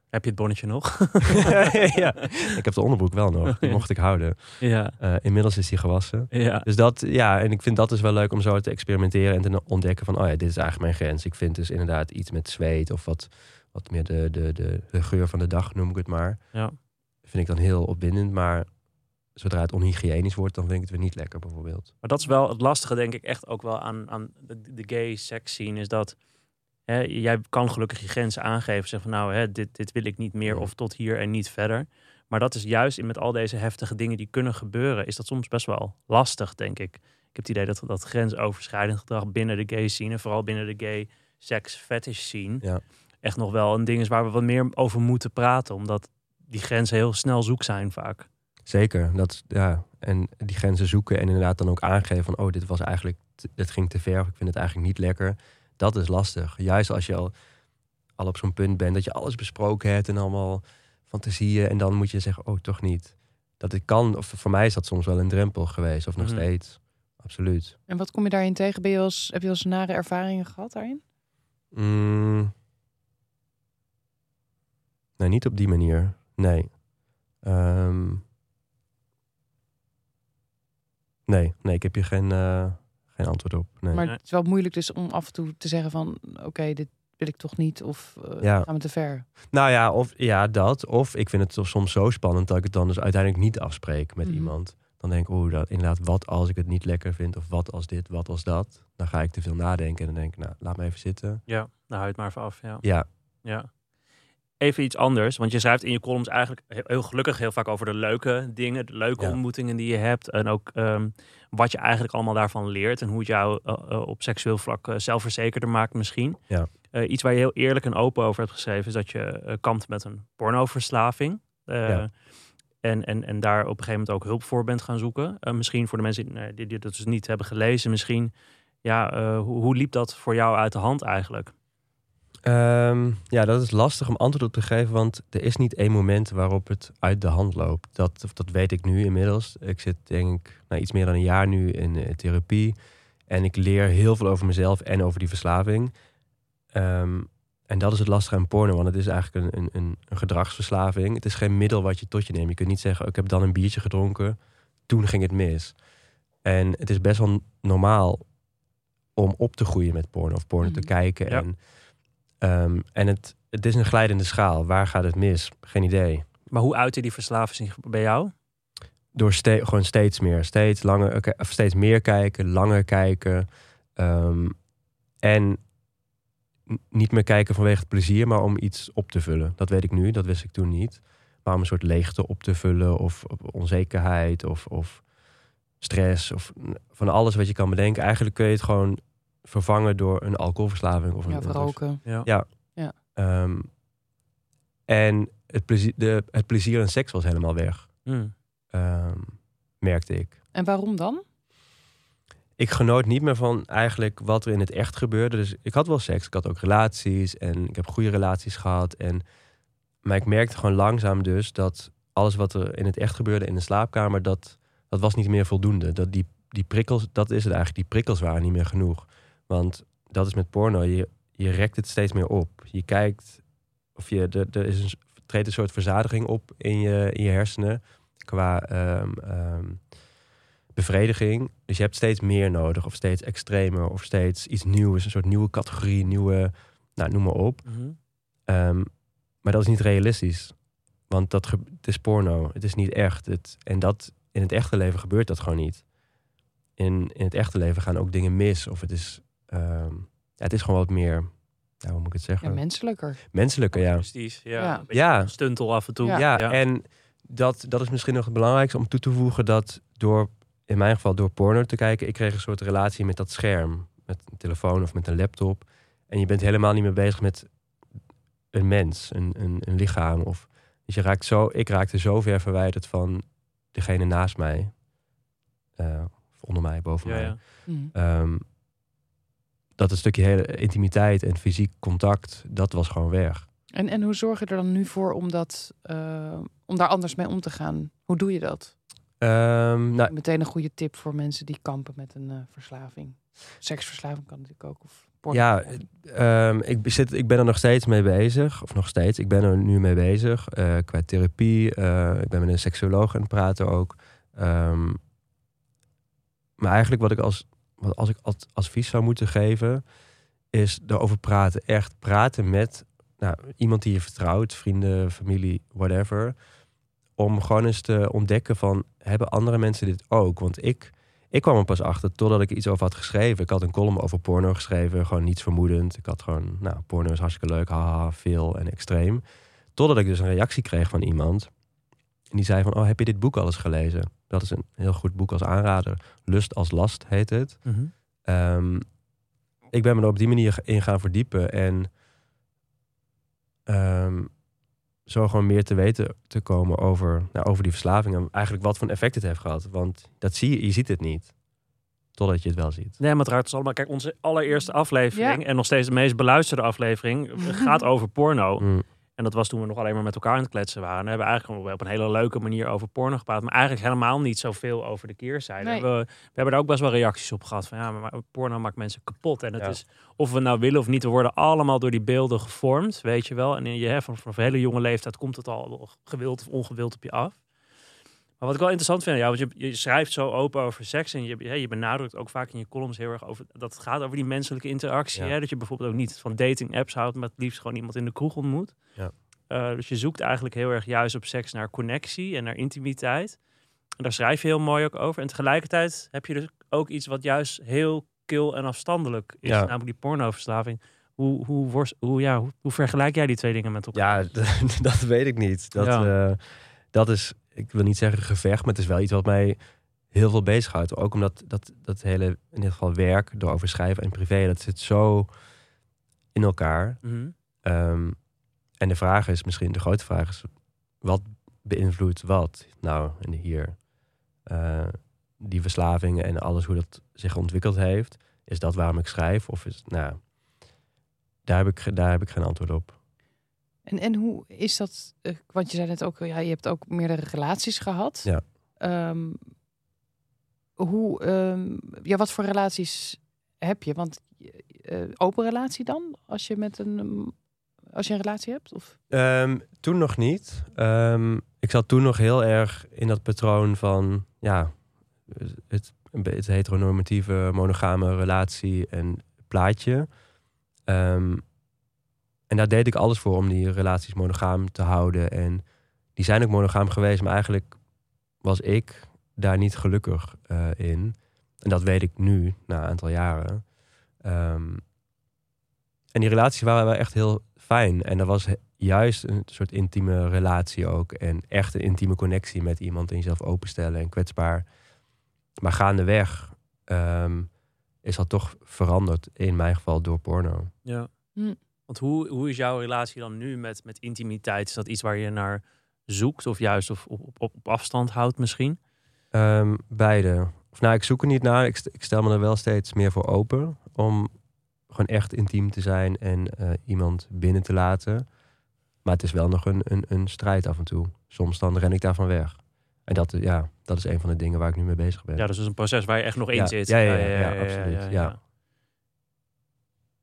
Heb je het bonnetje nog? ja, ik heb de onderbroek wel nog. Die mocht ik houden. ja, Eh, inmiddels is die gewassen. ja. Dus dat, ja, en ik vind dat dus wel leuk om zo te experimenteren en te ontdekken van, oh ja, dit is eigenlijk mijn grens. Ik vind dus inderdaad iets met zweet of wat, wat meer de, de, de, de geur van de dag, noem ik het maar. Ja. Vind ik dan heel opwindend, maar zodra het onhygiënisch wordt, dan vind ik het weer niet lekker bijvoorbeeld. Maar dat is wel het lastige, denk ik, echt ook wel aan, aan de, de gay seks scene. Is dat hè, jij kan gelukkig je grenzen aangeven. Zeggen van nou, hè, dit, dit wil ik niet meer of tot hier en niet verder. Maar dat is juist met al deze heftige dingen die kunnen gebeuren, is dat soms best wel lastig, denk ik. Ik heb het idee dat dat grensoverschrijdend gedrag binnen de gay scene, en vooral binnen de gay seks fetish scene, Ja. echt nog wel een ding is waar we wat meer over moeten praten. Omdat die grenzen heel snel zoek zijn vaak. Zeker, dat, ja, en die grenzen zoeken en inderdaad dan ook aangeven van, oh, dit was eigenlijk, dit ging te ver, of ik vind het eigenlijk niet lekker. Dat is lastig. Juist als je al, al op zo'n punt bent dat je alles besproken hebt en allemaal fantasieën en dan moet je zeggen, oh, toch niet. Dat ik kan, of voor mij is dat soms wel een drempel geweest, of nog Mhm. steeds. Absoluut. En wat kom je daarin tegen? Ben je eens, heb je wel eens nare ervaringen gehad daarin? Mm. Nee, niet op die manier. Nee. Ehm. nee, nee, ik heb hier geen, eh, geen antwoord op. Nee. Maar het is wel moeilijk dus om af en toe te zeggen van... oké, dit wil ik toch niet of eh, Ja. gaan we te ver. Nou ja, of ja, dat. Of ik vind het toch soms zo spannend dat ik het dan dus uiteindelijk niet afspreek met Mhm. iemand. Dan denk ik, oeh, dat, inderdaad, wat als ik het niet lekker vind? Of wat als dit, wat als dat? Dan ga ik te veel nadenken en dan denk ik, nou, laat me even zitten. Ja, nou hou je het maar even af. Ja. Ja, Ja. Even iets anders, want je schrijft in je columns eigenlijk heel, heel gelukkig heel vaak over de leuke dingen, de leuke Ja. ontmoetingen die je hebt en ook ehm, wat je eigenlijk allemaal daarvan leert en hoe het jou eh, eh, op seksueel vlak eh, zelfverzekerder maakt misschien. Ja. Iets waar je heel eerlijk en open over hebt geschreven is dat je kampt met een pornoverslaving. Ja. en, en, en daar op een gegeven moment ook hulp voor bent gaan zoeken. Misschien voor de mensen die, die, dat dus niet hebben gelezen, misschien. Ja, hoe, hoe liep dat voor jou uit de hand eigenlijk? Ehm, ja, dat is lastig om antwoord op te geven, want er is niet één moment waarop het uit de hand loopt. Dat, dat weet ik nu inmiddels. Ik zit denk ik nou, iets meer dan een jaar nu in eh, therapie en ik leer heel veel over mezelf en over die verslaving. Ehm, en dat is het lastige aan porno, want het is eigenlijk een, een, een, gedragsverslaving. Het is geen middel wat je tot je neemt. Je kunt niet zeggen, oh, ik heb dan een biertje gedronken, toen ging het mis. En het is best wel normaal om op te groeien met porno of porno te Mhm. kijken. Ja. En, ehm, en het, het is een glijdende schaal. Waar gaat het mis? Geen idee. Maar hoe uitte die verslaving zich bij jou? Door ste gewoon steeds meer, steeds langer, of steeds meer kijken, langer kijken. ehm, en niet meer kijken vanwege het plezier, maar om iets op te vullen. Dat weet ik nu, dat wist ik toen niet. Maar om een soort leegte op te vullen, of, of onzekerheid, of, of stress, of van alles wat je kan bedenken. Eigenlijk kun je het gewoon vervangen door een alcoholverslaving of een Ja, roken. Ja. Ja. Ehm, en het plezier, de, het plezier in seks was helemaal weg, Hmm. ehm, merkte ik. En waarom dan? Ik genoot niet meer van eigenlijk wat er in het echt gebeurde. Dus ik had wel seks, ik had ook relaties en ik heb goede relaties gehad. En, maar ik merkte gewoon langzaam dus dat alles wat er in het echt gebeurde in de slaapkamer, dat, dat was niet meer voldoende. Dat die, die prikkels, dat is het eigenlijk, die prikkels waren niet meer genoeg. Want dat is met porno, je, je rekt het steeds meer op. Je kijkt, of je, er, er is een, treedt een soort verzadiging op in je, in je hersenen qua ehm, ehm, bevrediging. Dus je hebt steeds meer nodig, of steeds extremer, of steeds iets nieuws, een soort nieuwe categorie, nieuwe, nou, noem maar op. Mhm. Ehm, maar dat is niet realistisch. Want dat het is porno, het is niet echt. Het, en dat, in het echte leven gebeurt dat gewoon niet. In, in het echte leven gaan ook dingen mis. Of het is, ehm, ja, het is gewoon wat meer, nou, hoe moet ik het Ja, zeggen? menselijker. Menselijker, ja. Precies, ja. Ja. Stuntel af en toe. Ja. Ja, en dat, dat is misschien nog het belangrijkste om toe te voegen dat door, in mijn geval door porno te kijken, ik kreeg een soort relatie met dat scherm. Met een telefoon of met een laptop. En je bent helemaal niet meer bezig met een mens, een, een, een lichaam. Of, dus je raakt zo, ik raakte zo ver verwijderd van degene naast mij. eh, of onder mij, boven ja, mij. ja. Mhm. Dat een stukje hele intimiteit en fysiek contact, dat was gewoon weg. En, en hoe zorg je er dan nu voor om, dat, eh, om daar anders mee om te gaan? Hoe doe je dat? Ehm, nou, Meteen een goede tip voor mensen die kampen met een eh, verslaving. seksverslaving kan natuurlijk ook. Of porno. Ja, ehm, ik, zit, ik ben er nog steeds mee bezig. Of nog steeds, ik ben er nu mee bezig. eh, qua therapie. ik ben met een seksuoloog aan het praten ook. Ehm, maar eigenlijk wat ik als, wat als ik advies zou moeten geven... is erover praten. Echt praten met nou, iemand die je vertrouwt. Vrienden, familie, whatever. Om gewoon eens te ontdekken van... hebben andere mensen dit ook? Want ik... Ik kwam er pas achter totdat ik iets over had geschreven. Ik had een column over porno geschreven, gewoon niets vermoedend. Ik had gewoon, nou, porno is hartstikke leuk, haha, veel en extreem. Totdat ik dus een reactie kreeg van iemand. En die zei van, oh, heb je dit boek al eens gelezen? Dat is een heel goed boek als aanrader. Lust als last heet het. Mhm. Ehm, ik ben me er op die manier in gaan verdiepen. En ehm, zo gewoon meer te weten te komen over, nou, over die verslaving. En eigenlijk wat voor effect het heeft gehad. Want dat zie je, je ziet het niet. Totdat je het wel ziet. Nee, maar het raakt ons allemaal. Kijk, onze allereerste aflevering Ja. en nog steeds de meest beluisterde aflevering gaat over porno. Mm. En dat was toen we nog alleen maar met elkaar aan het kletsen waren. We hebben eigenlijk gewoon op een hele leuke manier over porno gepraat. Maar eigenlijk helemaal niet zoveel over de keerzijde. Nee. We, we hebben daar ook best wel reacties op gehad. Van ja, maar porno maakt mensen kapot. En het Ja. is, of we nou willen of niet, we worden allemaal door die beelden gevormd. Weet je wel. En in je, hè, van, van een hele jonge leeftijd komt het al gewild of ongewild op je af. Maar wat ik wel interessant vind, ja, want je, je schrijft zo open over seks en je, je benadrukt ook vaak in je columns heel erg over dat het gaat over die menselijke interactie. Ja. Hè? Dat je bijvoorbeeld ook niet van dating apps houdt, maar het liefst gewoon iemand in de kroeg ontmoet. Ja. Uh, dus je zoekt eigenlijk heel erg juist op seks naar connectie en naar intimiteit. En daar schrijf je heel mooi ook over. En tegelijkertijd heb je dus ook iets wat juist heel kil en afstandelijk is, Ja. namelijk die pornoverslaving. Hoe, hoe, worst, hoe, ja, hoe, hoe vergelijk jij die twee dingen met elkaar? Ja, dat weet ik niet. Dat, Ja. eh, dat is, ik wil niet zeggen gevecht, maar het is wel iets wat mij heel veel bezighoudt. Ook omdat dat, dat hele, in dit geval werk, door schrijven en privé, dat zit zo in elkaar. Mhm. Ehm, en de vraag is, misschien de grote vraag is, wat beïnvloedt wat? Nou, en hier, eh, die verslavingen en alles hoe dat zich ontwikkeld heeft. Is dat waarom ik schrijf? Of is, nou, daar heb ik, daar heb ik geen antwoord op. En, en hoe is dat? eh, want je zei net ook, ja, je hebt ook meerdere relaties gehad. Ja. Ehm, hoe, ehm, ja, wat voor relaties heb je? Want eh, open relatie dan? Als je met een, ehm, als je een relatie hebt? Of? Ehm, toen nog niet. Ik zat toen nog heel erg in dat patroon van ja, het, het heteronormatieve monogame relatie en plaatje. En daar deed ik alles voor om die relaties monogaam te houden. En die zijn ook monogaam geweest, maar eigenlijk was ik daar niet gelukkig eh, in. En dat weet ik nu, na een aantal jaren. Ehm, en die relaties waren wel echt heel fijn. En er was juist een soort intieme relatie ook. En echt een intieme connectie met iemand en jezelf openstellen en kwetsbaar. Maar gaandeweg ehm, is dat toch veranderd, in mijn geval door porno. Ja. Hm. Want hoe, hoe is jouw relatie dan nu met, met intimiteit? Is dat iets waar je naar zoekt of juist of op, op, op afstand houdt misschien? Ehm, beide. Of nou, ik zoek er niet naar. Ik, ik stel me er wel steeds meer voor open. Om gewoon echt intiem te zijn en eh, iemand binnen te laten. Maar het is wel nog een, een, een strijd af en toe. Soms dan ren ik daarvan weg. En dat, eh, ja, dat is een van de dingen waar ik nu mee bezig ben. Ja, dus dat is een proces waar je echt nog in Ja, zit. ja, ja, ja, ja, absoluut, ja.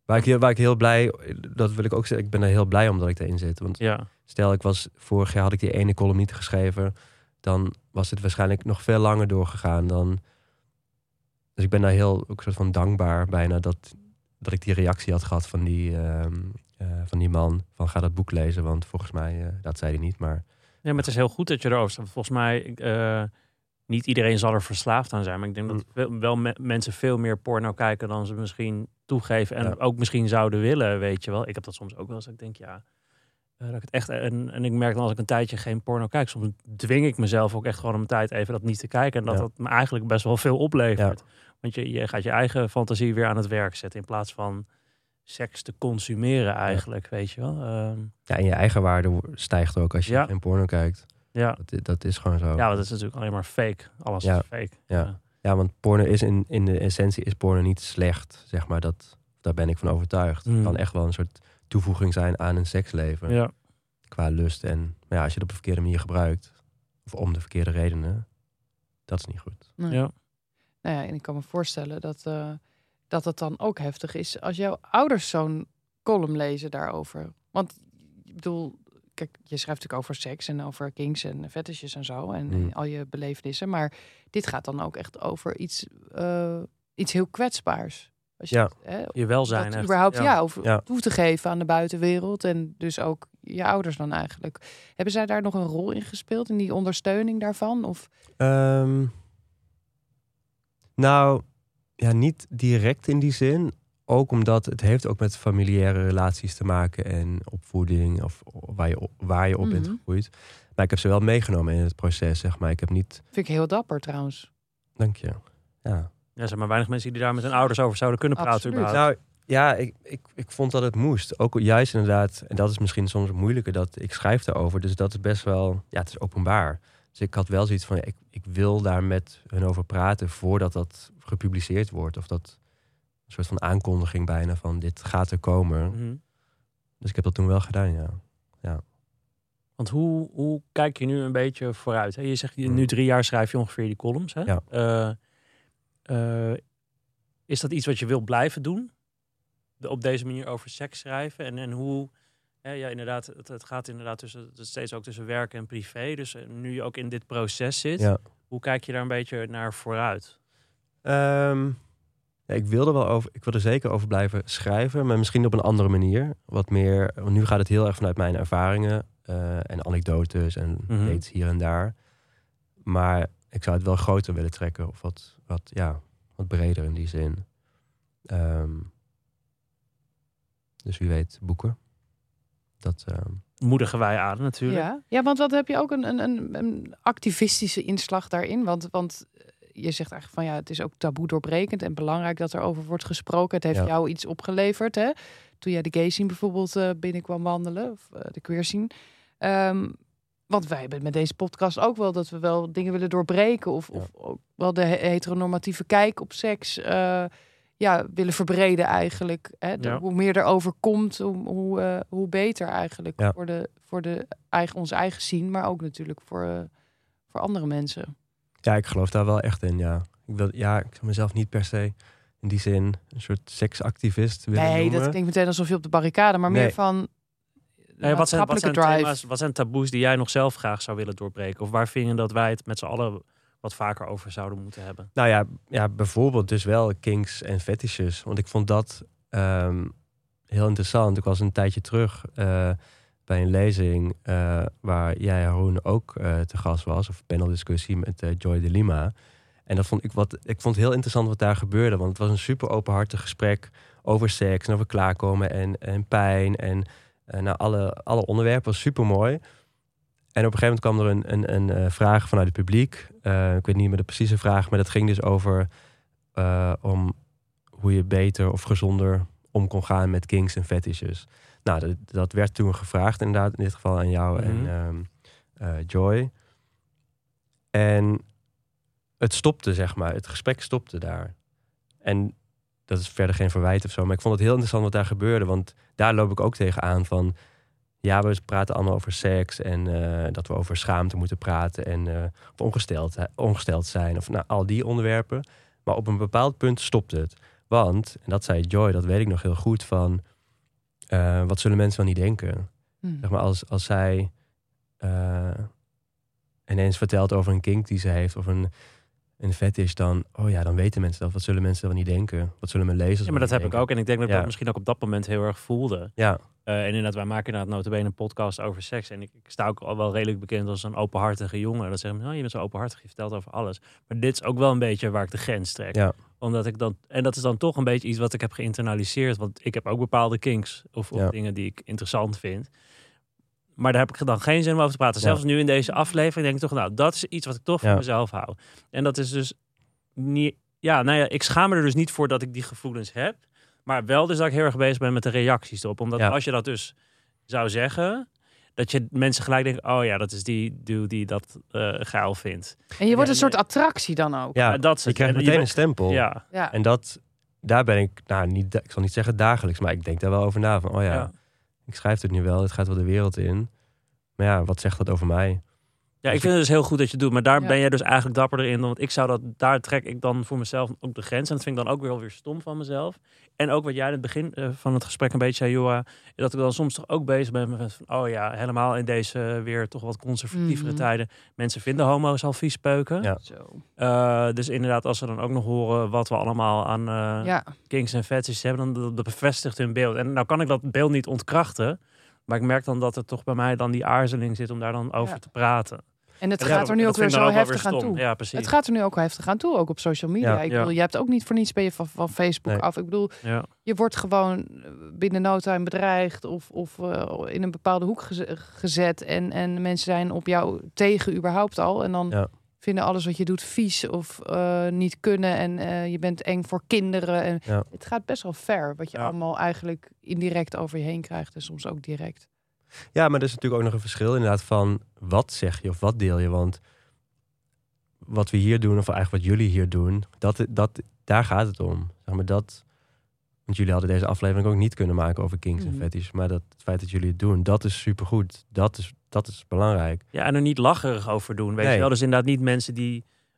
Waar, ik heel, waar ik heel blij, dat wil ik ook zeggen, ik ben er heel blij om dat ik erin zit. Want Ja. Stel, ik was vorig jaar had ik die ene column niet geschreven, dan was het waarschijnlijk nog veel langer doorgegaan dan. Dus ik ben daar heel ook soort van dankbaar bijna dat, dat ik die reactie had gehad van die, ehm, eh, van die man. Van ga dat boek lezen, want volgens mij, eh, dat zei hij niet, maar Ja, maar het is heel goed dat je erover staat. Volgens mij, eh, niet iedereen zal er verslaafd aan zijn. Maar ik denk dat wel, wel me- mensen veel meer porno kijken dan ze misschien toegeven. En Ja. ook misschien zouden willen, weet je wel. Ik heb dat soms ook wel eens. dat Ik denk, ja, eh, dat ik het echt... En, en ik merk dan als ik een tijdje geen porno kijk, soms dwing ik mezelf ook echt gewoon om een tijd even dat niet te kijken. En dat Ja. dat me eigenlijk best wel veel oplevert. Want je, je gaat je eigen fantasie weer aan het werk zetten. In plaats van seks te consumeren eigenlijk, weet je wel. Ehm, ja, en je eigen waarde stijgt ook als je geen porno kijkt. Ja. Dat, is gewoon zo. ja, dat is natuurlijk alleen maar fake. Alles Ja. is fake. Ja. Ja, want porno is in, in de essentie is porno niet slecht, zeg maar. Dat, daar ben ik van overtuigd. Het Mm. kan echt wel een soort toevoeging zijn aan een seksleven. ja. Qua lust. En maar ja, als je het op de verkeerde manier gebruikt, of om de verkeerde redenen, dat is niet goed. Nee. Ja. Nou ja, en ik kan me voorstellen dat eh, dat het dan ook heftig is als jouw ouders zo'n column lezen daarover. Want ik bedoel, kijk, je schrijft natuurlijk over seks en over kings en fetishes en zo en Mm. al je belevenissen, maar dit gaat dan ook echt over iets, eh, iets heel kwetsbaars. Als je Ja. hè, Je welzijn. dat überhaupt ja. over Ja. toe te geven aan de buitenwereld en dus ook je ouders dan eigenlijk. Hebben zij daar nog een rol in gespeeld in die ondersteuning daarvan? Of Ehm, nou, ja, niet direct in die zin. Ook omdat het heeft ook met familiaire relaties te maken en opvoeding of waar je, op- waar je op bent Mhm. gegroeid. Maar ik heb ze wel meegenomen in het proces, zeg maar. Ik heb niet, vind ik heel dapper trouwens. dank je. Ja. Ja, er zijn maar weinig mensen die daar met hun ouders over zouden kunnen praten. Nou, ja, ik, ik, ik vond dat het moest. Ook juist inderdaad, en dat is misschien soms het moeilijke, dat ik schrijf daarover. Dus dat is best wel, ja, het is openbaar. Dus ik had wel zoiets van, ja, ik, ik wil daar met hun over praten voordat dat gepubliceerd wordt. Of dat een soort van aankondiging bijna van dit gaat er komen. Mhm. Dus ik heb dat toen wel gedaan, ja. Want hoe, hoe kijk je nu een beetje vooruit? Hè? Je zegt, nu drie jaar schrijf je ongeveer die columns. Hè? Ja. Eh, eh, is dat iets wat je wil blijven doen? De, op deze manier over seks schrijven? En, en hoe... Hè, ja, inderdaad, het, het gaat inderdaad tussen, steeds ook tussen werk en privé. Dus eh, nu je ook in dit proces zit, Ja. hoe kijk je daar een beetje naar vooruit? Ehm, ja, ik wilde wel over, ik wil er zeker over blijven schrijven, maar misschien op een andere manier. Wat meer, want nu gaat het heel erg vanuit mijn ervaringen eh, en anekdotes en dates hier en daar. Maar ik zou het wel groter willen trekken of wat, wat, ja, wat breder in die zin. Ehm, dus wie weet, boeken. Dat, ehm, Moedigen wij aan natuurlijk. Ja. ja, want wat heb je ook een, een, een, activistische inslag daarin? Want, want je zegt eigenlijk van ja, het is ook taboe doorbrekend en belangrijk dat er over wordt gesproken. Het heeft Ja. jou iets opgeleverd, hè? Toen jij de gay scene bijvoorbeeld eh, binnenkwam wandelen, of eh, de queer scene. Ehm, want wij hebben met deze podcast ook wel dat we wel dingen willen doorbreken. Of, Ja. of ook wel de he- heteronormatieve kijk op seks eh, ja, willen verbreden eigenlijk. Hè? De- Ja. Hoe meer erover komt, hoe, hoe, hoe beter eigenlijk Ja. voor, de, voor de eigen, onze eigen zien. Maar ook natuurlijk voor, voor andere mensen. Ja, ik geloof daar wel echt in, ja. Ik wil, ja, ik zou mezelf niet per se in die zin een soort seksactivist willen Nee, noemen. dat klinkt meteen alsof je op de barricade, maar meer van... Nee, wat, zijn, wat, zijn drive. thema's, wat zijn taboes die jij nog zelf graag zou willen doorbreken? Of waar vind je dat wij het met z'n allen wat vaker over zouden moeten hebben? Nou ja, ja, bijvoorbeeld dus wel kinks en fetishes. Want ik vond dat ehm, heel interessant. Ik was een tijdje terug eh, bij een lezing eh, waar jij, Haroon, ook eh, te gast was. Of paneldiscussie met eh, Joy de Lima. En dat vond ik, wat, ik vond het heel interessant wat daar gebeurde. Want het was een super openhartig gesprek over seks en over klaarkomen en, en pijn. En nou, alle, alle onderwerpen was super mooi. En op een gegeven moment kwam er een, een, een vraag vanuit het publiek. Ik weet niet meer de precieze vraag, maar dat ging dus over om hoe je beter of gezonder om kon gaan met kinks en fetishes. Nou, dat, dat werd toen gevraagd, inderdaad, in dit geval aan jou Mhm. en ehm, eh, Joy. En het stopte, zeg maar. Het gesprek stopte daar. En dat is verder geen verwijt of zo. Maar ik vond het heel interessant wat daar gebeurde. Want daar loop ik ook tegenaan van... Ja, we praten allemaal over seks en eh, dat we over schaamte moeten praten en eh, of ongesteld, ongesteld zijn of nou, al die onderwerpen. Maar op een bepaald punt stopt het. Want, en dat zei Joy, dat weet ik nog heel goed, van eh, wat zullen mensen wel niet denken? Hm. Zeg maar als, als zij eh, ineens vertelt over een kink die ze heeft of een, een fetish, dan, oh ja, dan weten mensen dat. Wat zullen mensen wel niet denken? Wat zullen mijn lezers Ja, maar dat heb ik ook. En ik denk dat ik Ja. dat misschien ook op dat moment heel erg voelde. Ja, Eh, en inderdaad, wij maken inderdaad notabene een podcast over seks. En ik, ik sta ook al wel redelijk bekend als een openhartige jongen. Dat zeggen, oh, je bent zo openhartig, je vertelt over alles. Maar dit is ook wel een beetje waar ik de grens trek. Ja. Omdat ik dan, en dat is dan toch een beetje iets wat ik heb geïnternaliseerd. Want ik heb ook bepaalde kinks of, of Ja. dingen die ik interessant vind. Maar daar heb ik dan geen zin om over te praten. Ja. Zelfs nu in deze aflevering denk ik toch, nou, dat is iets wat ik toch voor mezelf hou. En dat is dus niet, ja, nou ja, ik schaam me er dus niet voor dat ik die gevoelens heb. Maar wel dus dat ik heel erg bezig ben met de reacties erop. Omdat Ja. als je dat dus zou zeggen, dat je mensen gelijk denken, oh ja, dat is die dude die dat eh geil vindt. En je wordt Ja, een soort attractie dan ook. ja dat je krijgt meteen een stempel. Ja, Ja. En dat, daar ben ik, nou, niet, ik zal niet zeggen dagelijks, maar ik denk daar wel over na. Van, oh ja, ja. ik schrijf het nu wel, het gaat wel de wereld in. Maar ja, wat zegt dat over mij? Ja, ik vind het dus heel goed dat je het doet. Maar daar Ja. ben jij dus eigenlijk dapperder in. Want ik zou dat, daar trek ik dan voor mezelf ook de grens. En dat vind ik dan ook weer wel weer stom van mezelf. En ook wat jij in het begin eh, van het gesprek een beetje zei, Joa. Dat ik dan soms toch ook bezig ben met van, oh ja, helemaal in deze weer toch wat conservatievere Mhm. tijden. Mensen vinden homo's al vies peuken. Ja. Zo. Eh, dus inderdaad, als ze dan ook nog horen wat we allemaal aan eh Ja, kinks en fetishes hebben, dan dat bevestigt hun beeld. En nou kan ik dat beeld niet ontkrachten. Maar ik merk dan dat er toch bij mij dan die aarzeling zit om daar dan over Ja. te praten. en het En gaat ja, er nu ook weer zo heftig aan toe. Ja, precies. Het gaat er nu ook heftig aan toe, ook op social media. Ja. ik bedoel, je hebt ook niet voor niets ben je van, van Facebook Nee. af. Ik bedoel, je wordt gewoon eh, binnen no time bedreigd of, of eh, in een bepaalde hoek geze- gezet. En, en mensen zijn op jou tegen überhaupt al. En dan. Vinden alles wat je doet vies of eh, niet kunnen. En eh, je bent eng voor kinderen. En Ja. Het gaat best wel ver wat je Ja. allemaal eigenlijk indirect over je heen krijgt. En soms ook direct. Ja, maar er is natuurlijk ook nog een verschil inderdaad van wat zeg je of wat deel je. Want wat we hier doen, of eigenlijk wat jullie hier doen, dat, dat, daar gaat het om. Zeg maar dat, want jullie hadden deze aflevering ook niet kunnen maken over kings Mhm. en fetish. Maar dat, het feit dat jullie het doen, dat is supergoed. Dat is, dat is belangrijk. ja, en er niet lacherig over doen. Weet Nee. je wel? Dus inderdaad niet mensen die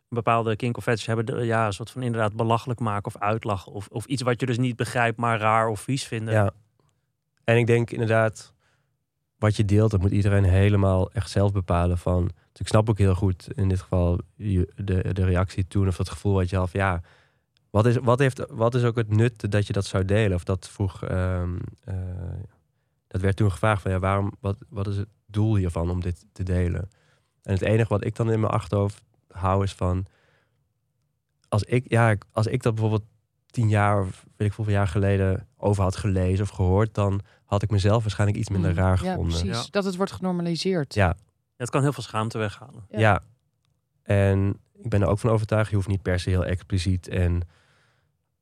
een bepaalde kink of fetish hebben, de- ja, een soort van inderdaad belachelijk maken of uitlachen. Of, of iets wat je dus niet begrijpt, maar raar of vies vinden. Ja. En ik denk inderdaad, wat je deelt, dat moet iedereen helemaal echt zelf bepalen. Van, dus ik snap ook heel goed in dit geval je- de, de reactie toen of dat gevoel wat je had van ja, wat is, wat, heeft, wat is ook het nut dat je dat zou delen? Of dat vroeg, ehm, eh, dat werd toen gevraagd van ja, waarom, wat, wat is het doel hiervan om dit te delen? En het enige wat ik dan in mijn achterhoofd hou is van, als ik, ja, als ik dat bijvoorbeeld tien jaar of weet ik hoeveel jaar geleden over had gelezen of gehoord, dan had ik mezelf waarschijnlijk iets minder Mm, raar Ja, gevonden. precies. Ja. Dat het wordt genormaliseerd. Ja, Het kan heel veel schaamte weghalen. Ja. Ja. En ik ben er ook van overtuigd, je hoeft niet per se heel expliciet en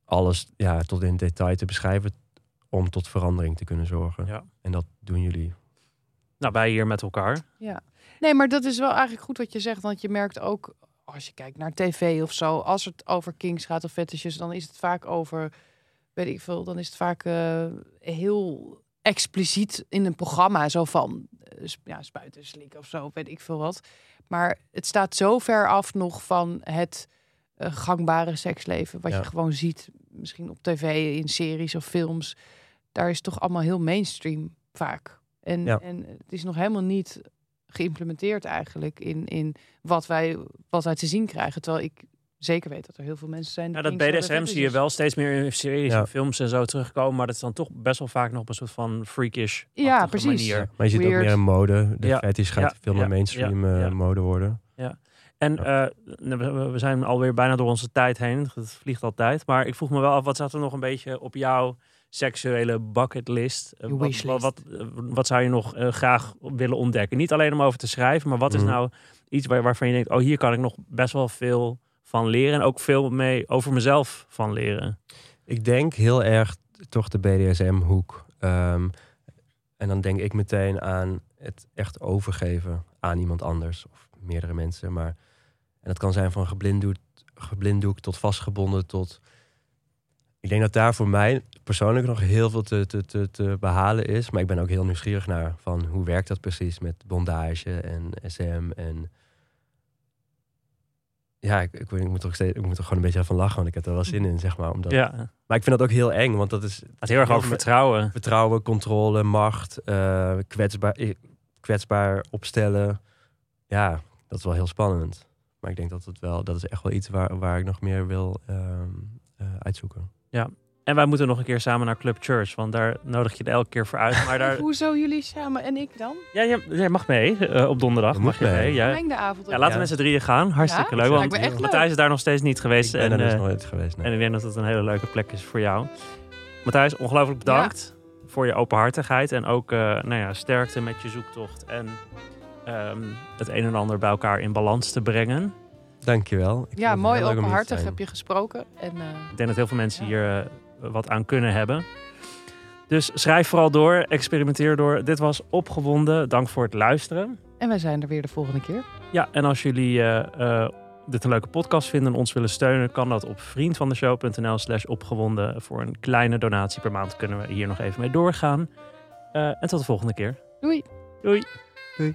alles ja, tot in detail te beschrijven om tot verandering te kunnen zorgen. Ja. En dat doen jullie. Nou, wij hier met elkaar. Nee, maar dat is wel eigenlijk goed wat je zegt. Want je merkt ook, als je kijkt naar tv of zo, als het over kings gaat of fetishes, dan is het vaak over, weet ik veel, dan is het vaak eh, heel expliciet in een programma. Zo van, ja, spuiten, slikken of zo, weet ik veel wat. Maar het staat zo ver af nog van het eh, gangbare seksleven, wat Ja. je gewoon ziet, misschien op tv, in series of films. Daar is toch allemaal heel mainstream vaak. En, Ja. en het is nog helemaal niet geïmplementeerd eigenlijk in, in wat, wij, wat wij te zien krijgen. Terwijl ik zeker weet dat er heel veel mensen zijn. Ja, dat BDSM zie je wel steeds meer in series Ja. en films en zo terugkomen. Maar dat is dan toch best wel vaak nog op een soort van freakish Ja, precies. manier. Maar je ziet ook meer in mode. De Ja. fetish gaat Ja. veel meer Ja. mainstream Ja. eh, Ja. mode worden. En eh, we, we- we zijn alweer bijna door onze tijd heen. Het vliegt altijd. Maar ik vroeg me wel af, wat zat er nog een beetje op jouw seksuele bucketlist? Eh, wat, wat, wat, wat zou je nog graag willen ontdekken? Niet alleen om over te schrijven, maar wat is Mhm. nou iets waar, waarvan je denkt... oh, hier kan ik nog best wel veel van leren. En ook veel mee over mezelf van leren. Ik denk heel erg toch de BDSM-hoek. Ehm, en dan denk ik meteen aan het echt overgeven aan iemand anders. Of meerdere mensen. Maar, en dat kan zijn van geblinddoekt, geblinddoekt tot vastgebonden tot... Ik denk dat daar voor mij persoonlijk nog heel veel te, te, te, te behalen is. Maar ik ben ook heel nieuwsgierig naar van hoe werkt dat precies met bondage en SM en... Ja, ik, ik, ik moet er steeds, ik moet er gewoon een beetje van lachen, want ik heb er wel zin in, zeg maar. Omdat, Ja, Maar ik vind dat ook heel eng, want dat is het heel erg over vertrouwen. vertrouwen, controle, macht, eh, kwetsbaar, eh, kwetsbaar opstellen. Ja, dat is wel heel spannend. Maar ik denk dat het wel, dat is echt wel iets waar, waar ik nog meer wil ehm, eh, uitzoeken. En wij moeten nog een keer samen naar Club Church, want daar nodig je er elke keer voor uit. Maar daar, Hoezo jullie samen en ik dan? ja, je, jij mag mee eh, op donderdag. Je Mag je mee? Ja. Avond. Ja, laten we Ja. met z'n drieën gaan. Hartstikke Ja? leuk. Want leuk. Matthijs is daar nog steeds niet geweest. ik ben en, er dus eh, nooit geweest. nee. en ik denk dat het een hele leuke plek is voor jou. Matthijs, ongelooflijk bedankt voor je openhartigheid. En ook eh, nou ja, sterkte met je zoektocht. En ehm, het een en ander bij elkaar in balans te brengen. Dankjewel. Ik Ja, het mooi openhartig heb je gesproken. En, eh, Ik denk dat heel veel mensen Ja. hier wat aan kunnen hebben. Dus schrijf vooral door, experimenteer door. Dit was Opgewonden. Dank voor het luisteren. en wij zijn er weer de volgende keer. Ja, en als jullie eh, eh, dit een leuke podcast vinden en ons willen steunen, kan dat op vriendvandeshow.nl slash opgewonden. Voor een kleine donatie per maand kunnen we hier nog even mee doorgaan. Eh, en tot de volgende keer. Doei. Doei. Doei.